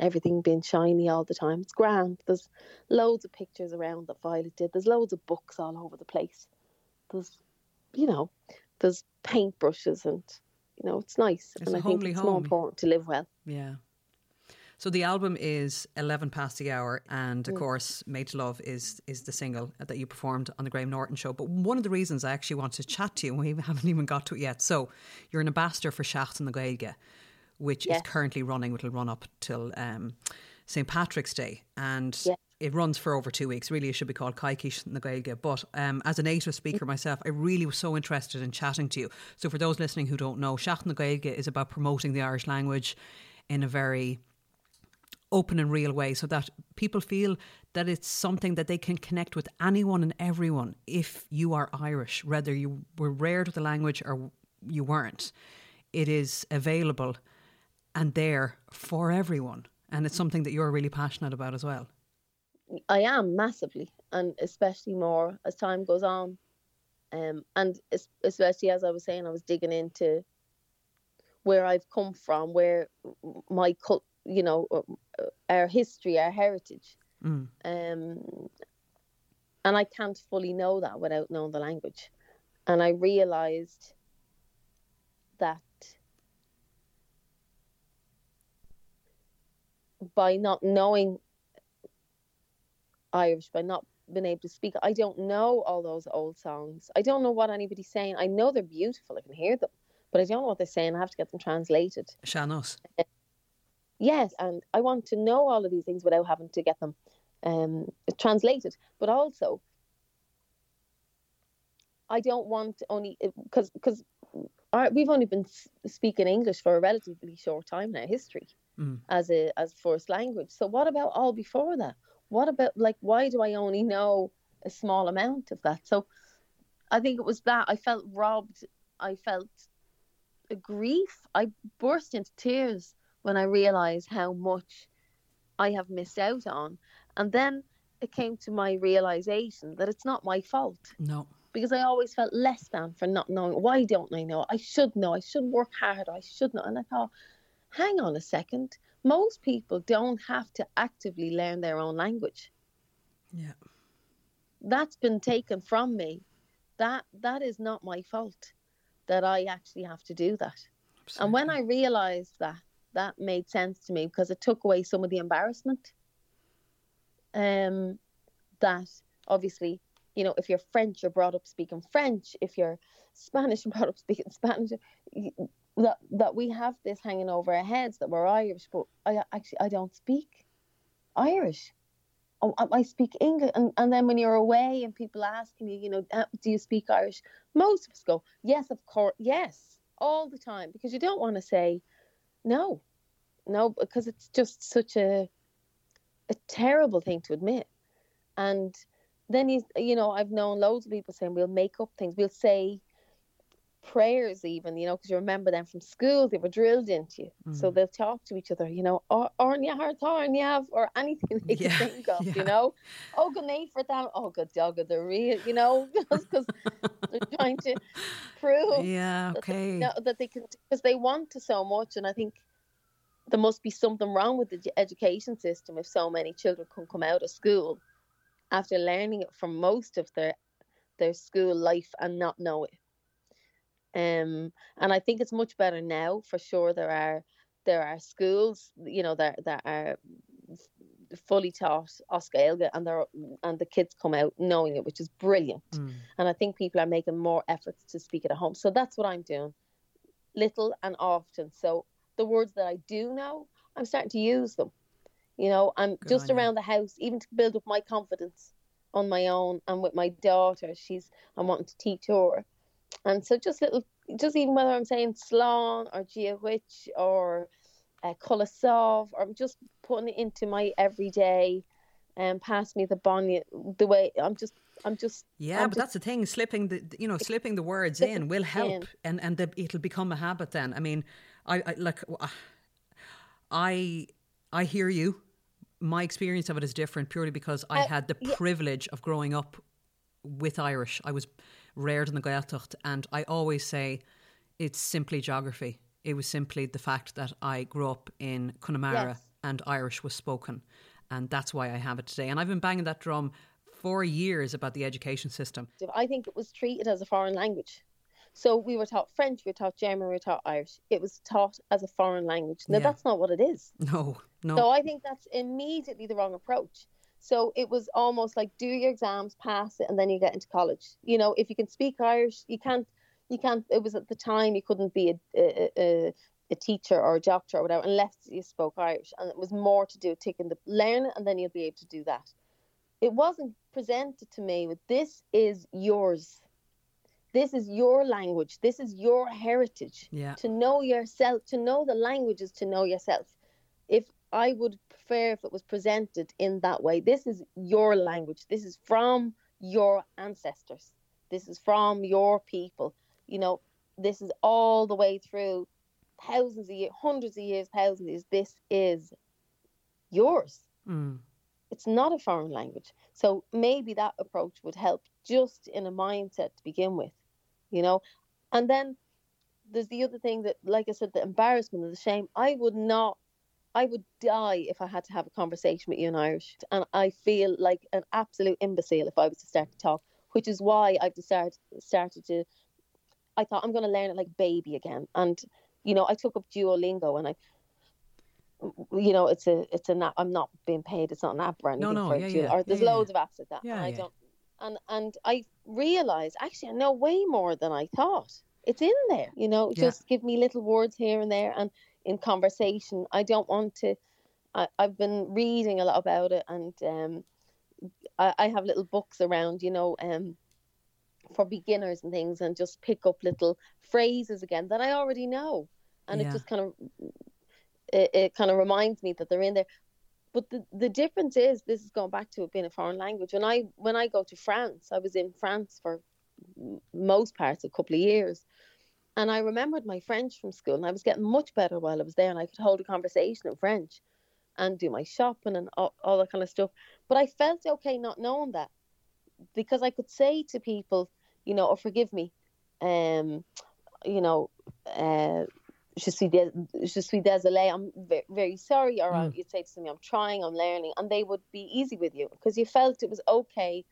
everything being shiny all the time. It's grand. There's loads of pictures around that Violet did. There's loads of books all over the place. There's, you know, there's paintbrushes and you know, it's nice. It's and I think it's home. more important to live well. Yeah. So the album is Eleven Past the Hour, and of mm. course, Made to Love is is the single that you performed on the Graham Norton show. But one of the reasons I actually want to chat to you, and we haven't even got to it yet. So you're an ambassador for Seachtain na Gaeilge, which yes. is currently running. which will run up till um, St Patrick's Day, and it runs for over two weeks. Really, it should be called Coicís na Gaeilge. But um, as a native speaker myself, I really was so interested in chatting to you. So for those listening who don't know, Seachtain na Gaeilge is about promoting the Irish language in a very open and real way so that people feel that it's something that they can connect with anyone and everyone if you are Irish, whether you were reared with the language or you weren't. It is available and there for everyone. And it's something that you're really passionate about as well. I am massively, and especially more as time goes on. Um, and especially as I was saying, I was digging into where I've come from, where my cult, you know, uh, our history, our heritage. Mm. Um, and I can't fully know that without knowing the language. And I realized that by not knowing Irish by not being able to speak. I don't know all those old songs. I don't know what anybody's saying. I know they're beautiful. I can hear them, but I don't know what they're saying. I have to get them translated. Sean-nós. Yes, and I want to know all of these things without having to get them um, translated. But also, I don't want only because because we've only been speaking English for a relatively short time now, history mm. as a as first language. So what about all before that? What about like why do I only know a small amount of that? So I think it was that I felt robbed. I felt a grief. I burst into tears when I realized how much I have missed out on. And then it came to my realization that it's not my fault. No. Because I always felt less than for not knowing. Why don't I know? I should know. I should work harder. I should know. And I thought, hang on a second most people don't have to actively learn their own language. Yeah. That's been taken from me. That that is not my fault that I actually have to do that. Absolutely. And when I realized that, that made sense to me because it took away some of the embarrassment. Um that obviously, you know, if you're French, you're brought up speaking French. If you're Spanish, you're brought up speaking Spanish that that we have this hanging over our heads that we're Irish, but I actually I don't speak Irish. I, I speak English, and, and then when you're away and people asking you, you know, uh, do you speak Irish? Most of us go, yes, of course, yes, all the time, because you don't want to say no, no, because it's just such a a terrible thing to admit. And then you you know I've known loads of people saying we'll make up things. We'll say prayers even you know because you remember them from school they were drilled into you. Mm. so they'll talk to each other you know or or or or anything they yeah, can think of yeah. you know? Oh good night for them. Oh good dog the real? you know because they're trying to prove yeah okay that they, that they can because they want to so much and I think there must be something wrong with the education system if so many children can come out of school after learning it for most of their their school life and not know it um, and I think it's much better now. For sure, there are there are schools, you know, that that are fully taught Oscar and they and the kids come out knowing it, which is brilliant. Mm. And I think people are making more efforts to speak it at home. So that's what I'm doing, little and often. So the words that I do know, I'm starting to use them. You know, I'm Good just around the house, even to build up my confidence on my own and with my daughter. She's I'm wanting to teach her and so just little, just even whether I'm saying slán or giawich or uh, Kulasov, or I'm just putting it into my everyday and um, pass me the bonnet the way I'm just I'm just yeah I'm but just, that's the thing slipping the you know slipping the words in will help in. and and the, it'll become a habit then I mean I, I like I I hear you my experience of it is different purely because I uh, had the yeah. privilege of growing up with Irish I was reared in the Gaeltacht, and I always say it's simply geography. It was simply the fact that I grew up in Connemara yes. and Irish was spoken, and that's why I have it today. And I've been banging that drum for years about the education system. I think it was treated as a foreign language. So we were taught French, we were taught German, we were taught Irish. It was taught as a foreign language. Now yeah. that's not what it is. No, no. So I think that's immediately the wrong approach. So it was almost like do your exams, pass it, and then you get into college. You know, if you can speak Irish, you can't. You can't. It was at the time you couldn't be a, a, a, a teacher or a doctor or whatever unless you spoke Irish, and it was more to do taking the learn it, and then you'll be able to do that. It wasn't presented to me with this is yours. This is your language. This is your heritage. Yeah. To know yourself, to know the languages, to know yourself. If I would prefer if it was presented in that way. This is your language. This is from your ancestors. This is from your people. You know, this is all the way through thousands of years, hundreds of years, thousands of years. This is yours. Mm. It's not a foreign language. So maybe that approach would help just in a mindset to begin with, you know. And then there's the other thing that, like I said, the embarrassment and the shame. I would not I would die if I had to have a conversation with you in Irish. And I feel like an absolute imbecile if I was to start to talk, which is why I've started, started to. I thought I'm going to learn it like baby again. And, you know, I took up Duolingo and I, you know, it's a, it's a, I'm not being paid. It's not an app or anything. No, no, yeah, yeah, or there's yeah, loads yeah. of apps like that. Yeah, and I yeah. don't, and, and I realized actually I know way more than I thought. It's in there, you know, just give me little words here and there. And in conversation. I don't want to. I, I've been reading a lot about it, and um, I, I have little books around, you know, um, for beginners and things, and just pick up little phrases again that I already know, and Yeah. it just kind of it, it kind of reminds me that they're in there. But the, the difference is this is going back to it being a foreign language. When I when I go to France, I was in France for most parts a couple of years, and I remembered my French from school, and I was getting much better while I was there, and I could hold a conversation in French and do my shopping and all, all that kind of stuff. But I felt okay not knowing that because I could say to people, you know, oh, forgive me, um, you know, uh, je suis, de- je suis désolé, I'm very, very sorry, or Mm. you'd say to me, I'm trying, I'm learning, and they would be easy with you because you felt it was okay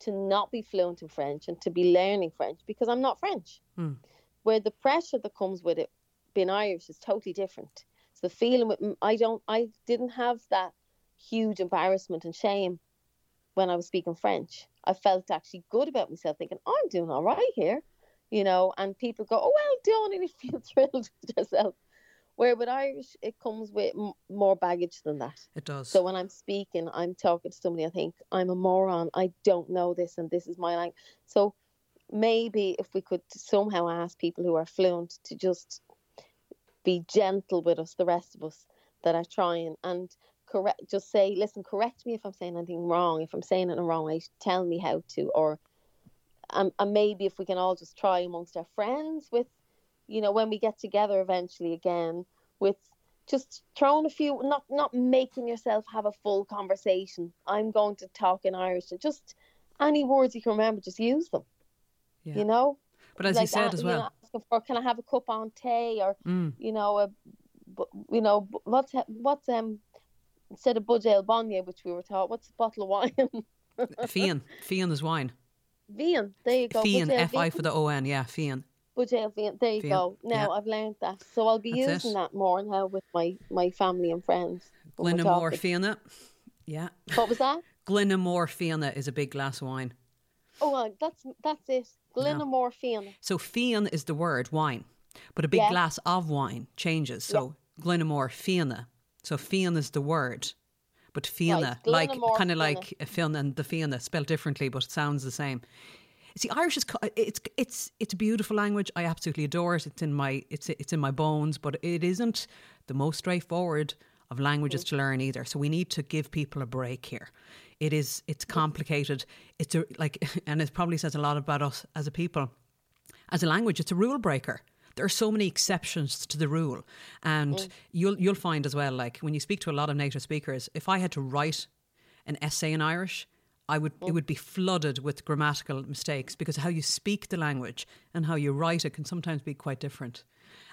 to not be fluent in French and to be learning French because I'm not French Mm. Where the pressure that comes with it being Irish is totally different. So the feeling with I don't I didn't have that huge embarrassment and shame when I was speaking French. I felt actually good about myself, thinking "Oh, I'm doing all right here, you know. And people go, "Oh well done," and you feel thrilled with yourself. Where with Irish, it comes with m- more baggage than that. It does. So when I'm speaking, I'm talking to somebody, I think I'm a moron. I don't know this, and this is my language. So maybe if we could somehow ask people who are fluent to just be gentle with us, the rest of us that are trying, and correct. Just say, listen, correct me if I'm saying anything wrong. If I'm saying it in the wrong way, tell me how to. Or um, and maybe if we can all just try amongst our friends with, you know, when we get together eventually again with just throwing a few, not not making yourself have a full conversation. I'm going to talk in Irish and just any words you can remember, just use them. Yeah. You know. But as Like you said that, as you know, well, asking for can I have a cup on tea or Mm. you know a, you know what's what's um instead of buidéal bainne which we were taught what's a bottle of wine fíon, fíon is wine. Vian there you go fíon, F I for the O N, yeah, fíon. Budge Ale Vian there you fíon, go now yeah. I've learned that so I'll be That's using it. that more now with my my family and friends Glenamore. Fianna. Yeah. what was that gloine mhór fíona is a big glass of wine. Oh well, that's that's it gloine mhór fíon So fíon is the word wine, but a big Yeah. glass of wine changes. So gloine mhór fíona. So fíon is the word, but fíona, Right, like kind of like a Fianna and the Fianna, spelled differently, but it sounds the same. See, Irish is it's it's it's a beautiful language. I absolutely adore it. It's in my it's it's in my bones, but it isn't the most straightforward of languages Mm. to learn either. So we need to give people a break here. It is it's complicated. It's a, like, and it probably says a lot about us as a people as a language, it's a rule breaker. There are so many exceptions to the rule, and you'll you'll find as well. Like when you speak to a lot of native speakers, if I had to write an essay in Irish, I would it would be flooded with grammatical mistakes because how you speak the language and how you write it can sometimes be quite different.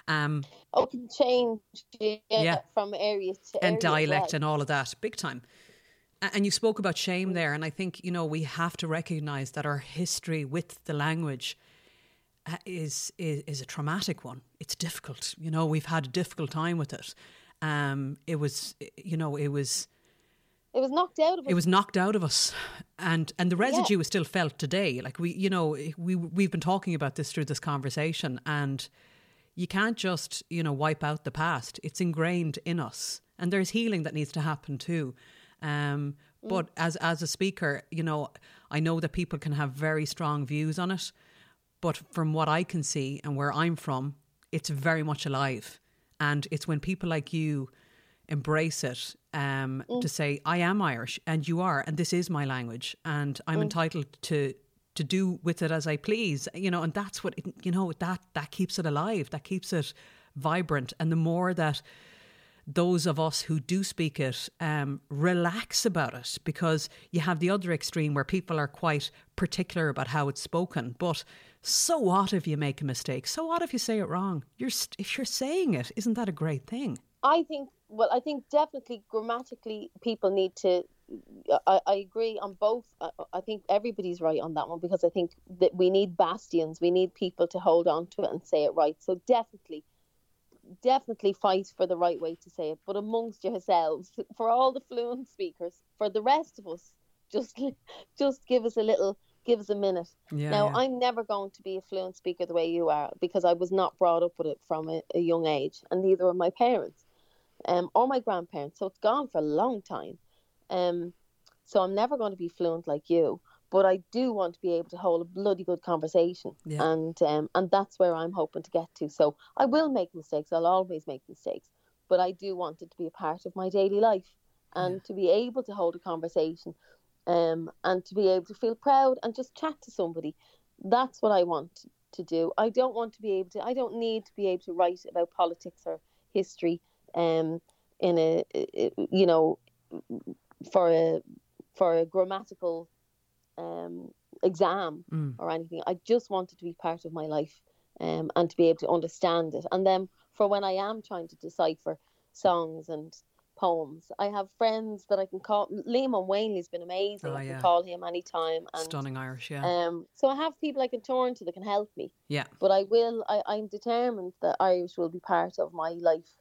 Um, oh can change yeah, Yeah. from area to and area dialect well. and all of that, big time. And you spoke about shame there, and I think you know we have to recognise that our history with the language uh, is, is is a traumatic one. It's difficult. You know, we've had a difficult time with it. Um, it was, you know, it was it was knocked out of us it was knocked out of us and and the residue is still felt today like we you know we we've been talking about this through this conversation and you can't just you know wipe out the past it's ingrained in us and there's healing that needs to happen too um but as as a speaker you know i know that people can have very strong views on it but from what i can see and where i'm from it's very much alive. And it's when people like you embrace it um, to say I am Irish and you are and this is my language and I'm entitled to to do with it as I please you know and that's what it, you know that that keeps it alive that keeps it vibrant. And the more that those of us who do speak it um, relax about it because you have the other extreme where people are quite particular about how it's spoken. But so what if you make a mistake? So what if you say it wrong? You're st- if you're saying it, isn't that a great thing? I think, well, I think definitely grammatically people need to. I, I agree on both. I, I think everybody's right on that one because I think that we need bastions. We need people to hold on to it and say it right. So definitely, definitely fight for the right way to say it. But amongst yourselves, for all the fluent speakers, for the rest of us, just just give us a little, give us a minute. Yeah, now, yeah. I'm never going to be a fluent speaker the way you are because I was not brought up with it from a, a young age, and neither were my parents um, or my grandparents. So it's gone for a long time. Um, so I'm never going to be fluent like you, but I do want to be able to hold a bloody good conversation, Yeah. and um, and that's where I'm hoping to get to. So I will make mistakes. I'll always make mistakes, but I do want it to be a part of my daily life, and to be able to hold a conversation, um, and to be able to feel proud and just chat to somebody. That's what I want to do. I don't want to be able to. I don't need to be able to write about politics or history, um, in a, you know, for a for a grammatical um, exam Mm. or anything. I just want it to be part of my life um, and to be able to understand it. And then for when I am trying to decipher songs and poems, I have friends that I can call. Liam Ó Maonlaí's been amazing. Oh, I can yeah. call him anytime. And, Stunning Irish, yeah. Um, so I have people I can turn to that can help me. yeah. But I will. I, I'm determined that Irish will be part of my life,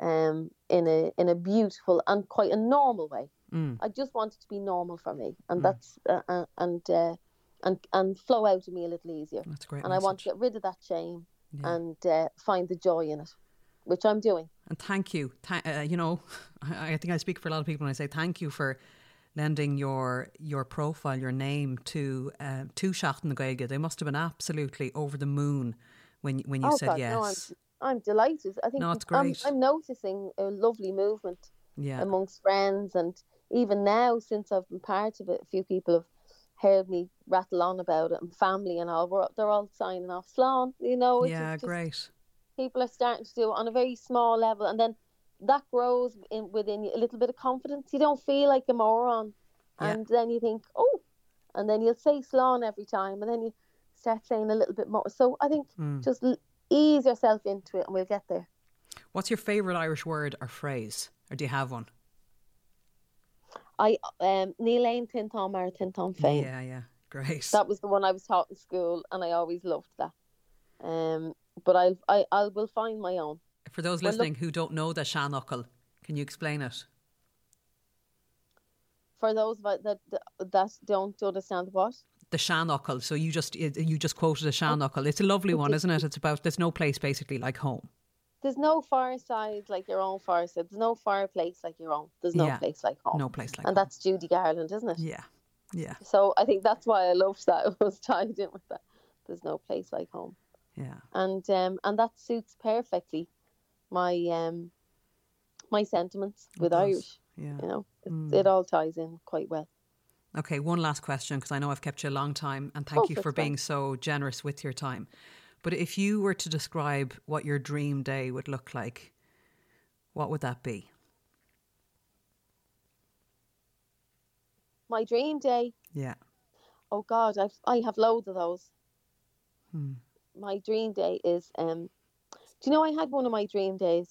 um, in a in a beautiful and quite a normal way. Mm. I just want it to be normal for me, and that's uh, uh, and uh, and and flow out of me a little easier. That's great and I want to get rid of that shame Yeah. and uh, find the joy in it, which I'm doing. And thank you. Tha- uh, you know, I, I think I speak for a lot of people when I say thank you for lending your your profile, your name to uh, to Seachtain na Gaeilge. They must have been absolutely over the moon when when you oh said God, yes. no, I'm I'm delighted. I think No, it's I'm, great. I'm noticing a lovely movement Yeah. amongst friends, and even now, since I've been part of it, a few people have heard me rattle on about it, and family and all. We're, they're all signing off Slán, you know. it's yeah, just- great. people are starting to do it on a very small level and then that grows in within you a little bit of confidence you don't feel like a moron Yeah. and then you think oh and then you'll say slán every time and then you start saying a little bit more so i think Hmm. just ease yourself into it and we'll get there What's your favourite Irish word or phrase? Or do you have one? I um Níl aon tinteán Mar Tintom féin Yeah, yeah. Great. that was the one i was taught in school and i always loved that um but I'll, I I will find my own For those Well, look- listening who don't know the seanfhocal, can you explain it? for those us that that don't understand what The seanfhocal. So you just you just quoted a seanfhocal. It's a lovely one, isn't it? It's about there's no place basically like home. There's no fireside like your own fireside. There's no fireplace like your own. There's no Yeah. place like home. No place like and home. that's Judy Garland, isn't it? Yeah. Yeah. So I think that's why I loved that. It was tied in with that. There's no place like home, Yeah. and um, and that suits perfectly my um my sentiments with Irish. yeah. Mm. You know, it, it all ties in quite well. Okay, one last question because I know I've kept you a long time and thank Oh, you for being fine. so generous with your time. But if you were to describe what your dream day would look like, what would that be? My dream day. Yeah. Oh God, I've I have loads of those. Hmm. My dream day is um. Do you know I had one of my dream days?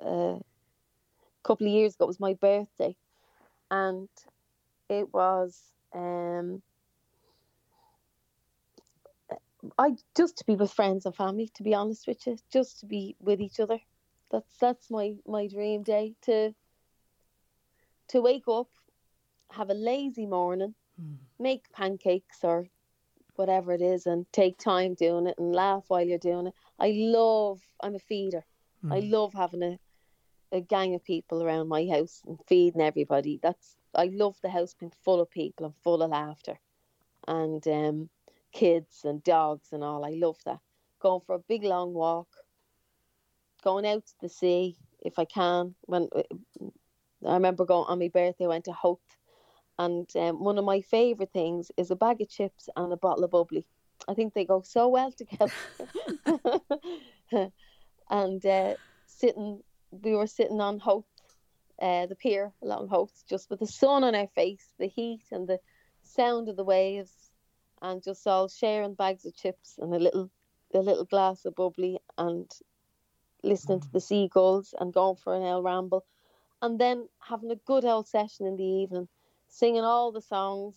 Uh, a couple of years ago. It was my birthday, and it was um. I just to be with friends and family. To be honest with you, just to be with each other. That's that's my my dream day. To to wake up, have a lazy morning, make pancakes or whatever it is, and take time doing it and laugh while you're doing it. I love. I'm a feeder. I love having a a gang of people around my house and feeding everybody. That's I love the house being full of people and full of laughter, and um, kids and dogs and all. I love that. Going for a big long walk, going out to the sea if I can. When I remember going on my birthday, I went to Howth, and um, one of my favourite things is a bag of chips and a bottle of bubbly. I think they go so well together. and uh, sitting, we were sitting on Howth, uh, the pier along Howth, just with the sun on our face, the heat and the sound of the waves, and just all sharing bags of chips and a little, a little glass of bubbly, and listening to the seagulls and going for an L ramble, and then having a good old session in the evening, singing all the songs,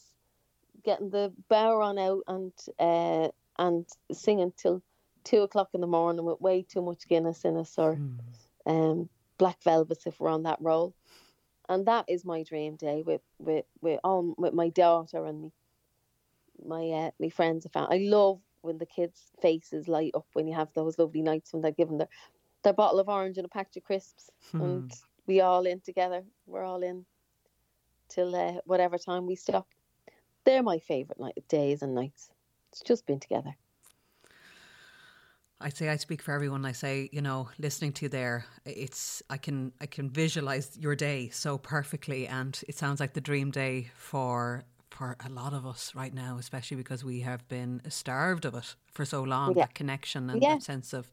getting the bodhrán out and uh, and singing till two o'clock in the morning with way too much Guinness in us or um, black velvets if we're on that roll. And that is my dream day with with with all with my daughter and me, my uh, my friends and family. I love when the kids' faces light up when you have those lovely nights when they're given their their bottle of orange and a pack of crisps, and we all in together. We're all in till uh, whatever time we stop. They're my favourite night days and nights. It's just been together. I'd say I speak for everyone. I say, you know, listening to you there, it's I can I can visualize your day so perfectly, and it sounds like the dream day for for a lot of us right now, especially because we have been starved of it for so long. Yeah. That connection and Yeah. that sense of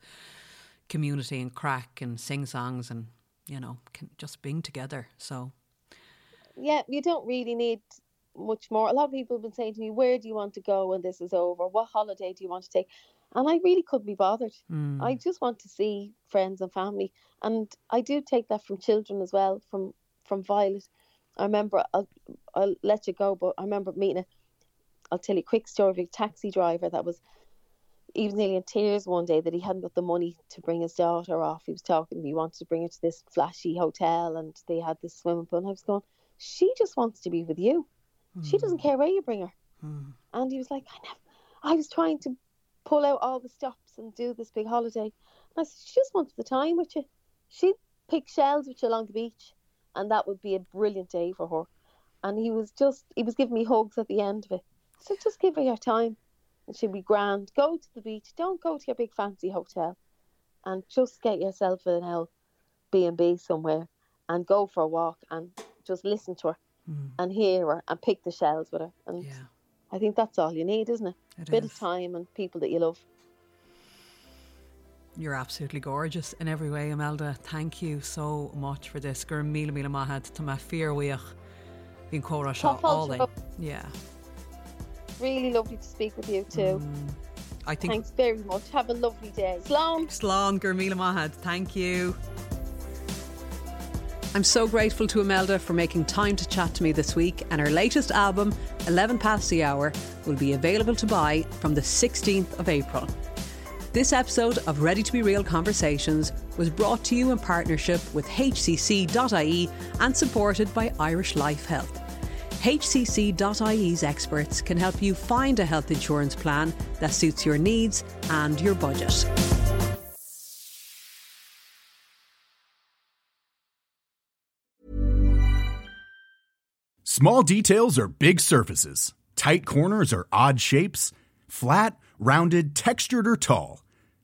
community and craic and sing songs and you know can, just being together. So Yeah, you don't really need much more. A lot of people have been saying to me, "Where do you want to go when this is over? What holiday do you want to take?" And I really couldn't be bothered. I mm. just want to see friends and family, and I do take that from children as well. From from Violet, I remember. I'll I'll let you go, but I remember meeting a. I'll tell you a quick story of a taxi driver that was. He was nearly in tears one day that he hadn't got the money to bring his daughter off. He was talking he wanted to bring her to this flashy hotel, and they had this swimming pool. And I was going, she just wants to be with you. She doesn't hmm. care where you bring her. Hmm. And he was like, I never, I was trying to pull out all the stops and do this big holiday. And I said, she just wants the time with you. She'd pick shells with you along the beach, and that would be a brilliant day for her. And he was just, he was giving me hugs at the end of it. So just give her your time, and she'll be grand. Go to the beach. Don't go to your big fancy hotel, and just get yourself an L B and B somewhere, and go for a walk and just listen to her Mm. and hear her and pick the shells with her. And Yeah. I think that's all you need, isn't it? It a bit is. of time and people that you love. You're absolutely gorgeous in every way, Imelda. Thank you so much for this. Gur míle míle maithad tá má fearhuioch in córa seo all go- Yeah. Really lovely to speak with you too. Mm. I think Thanks very much. Have a lovely day. Slán. Slán gur míle maithad. Thank you. I'm so grateful to Imelda for making time to chat to me this week, and her latest album, 11 Past the Hour, will be available to buy from the 16th of April. This episode of Ready to Be Real Conversations was brought to you in partnership with HCC.ie and supported by Irish Life Health. HCC.ie's experts can help you find a health insurance plan that suits your needs and your budget. Small details are big surfaces. Tight corners are odd shapes. Flat, rounded, textured, or tall.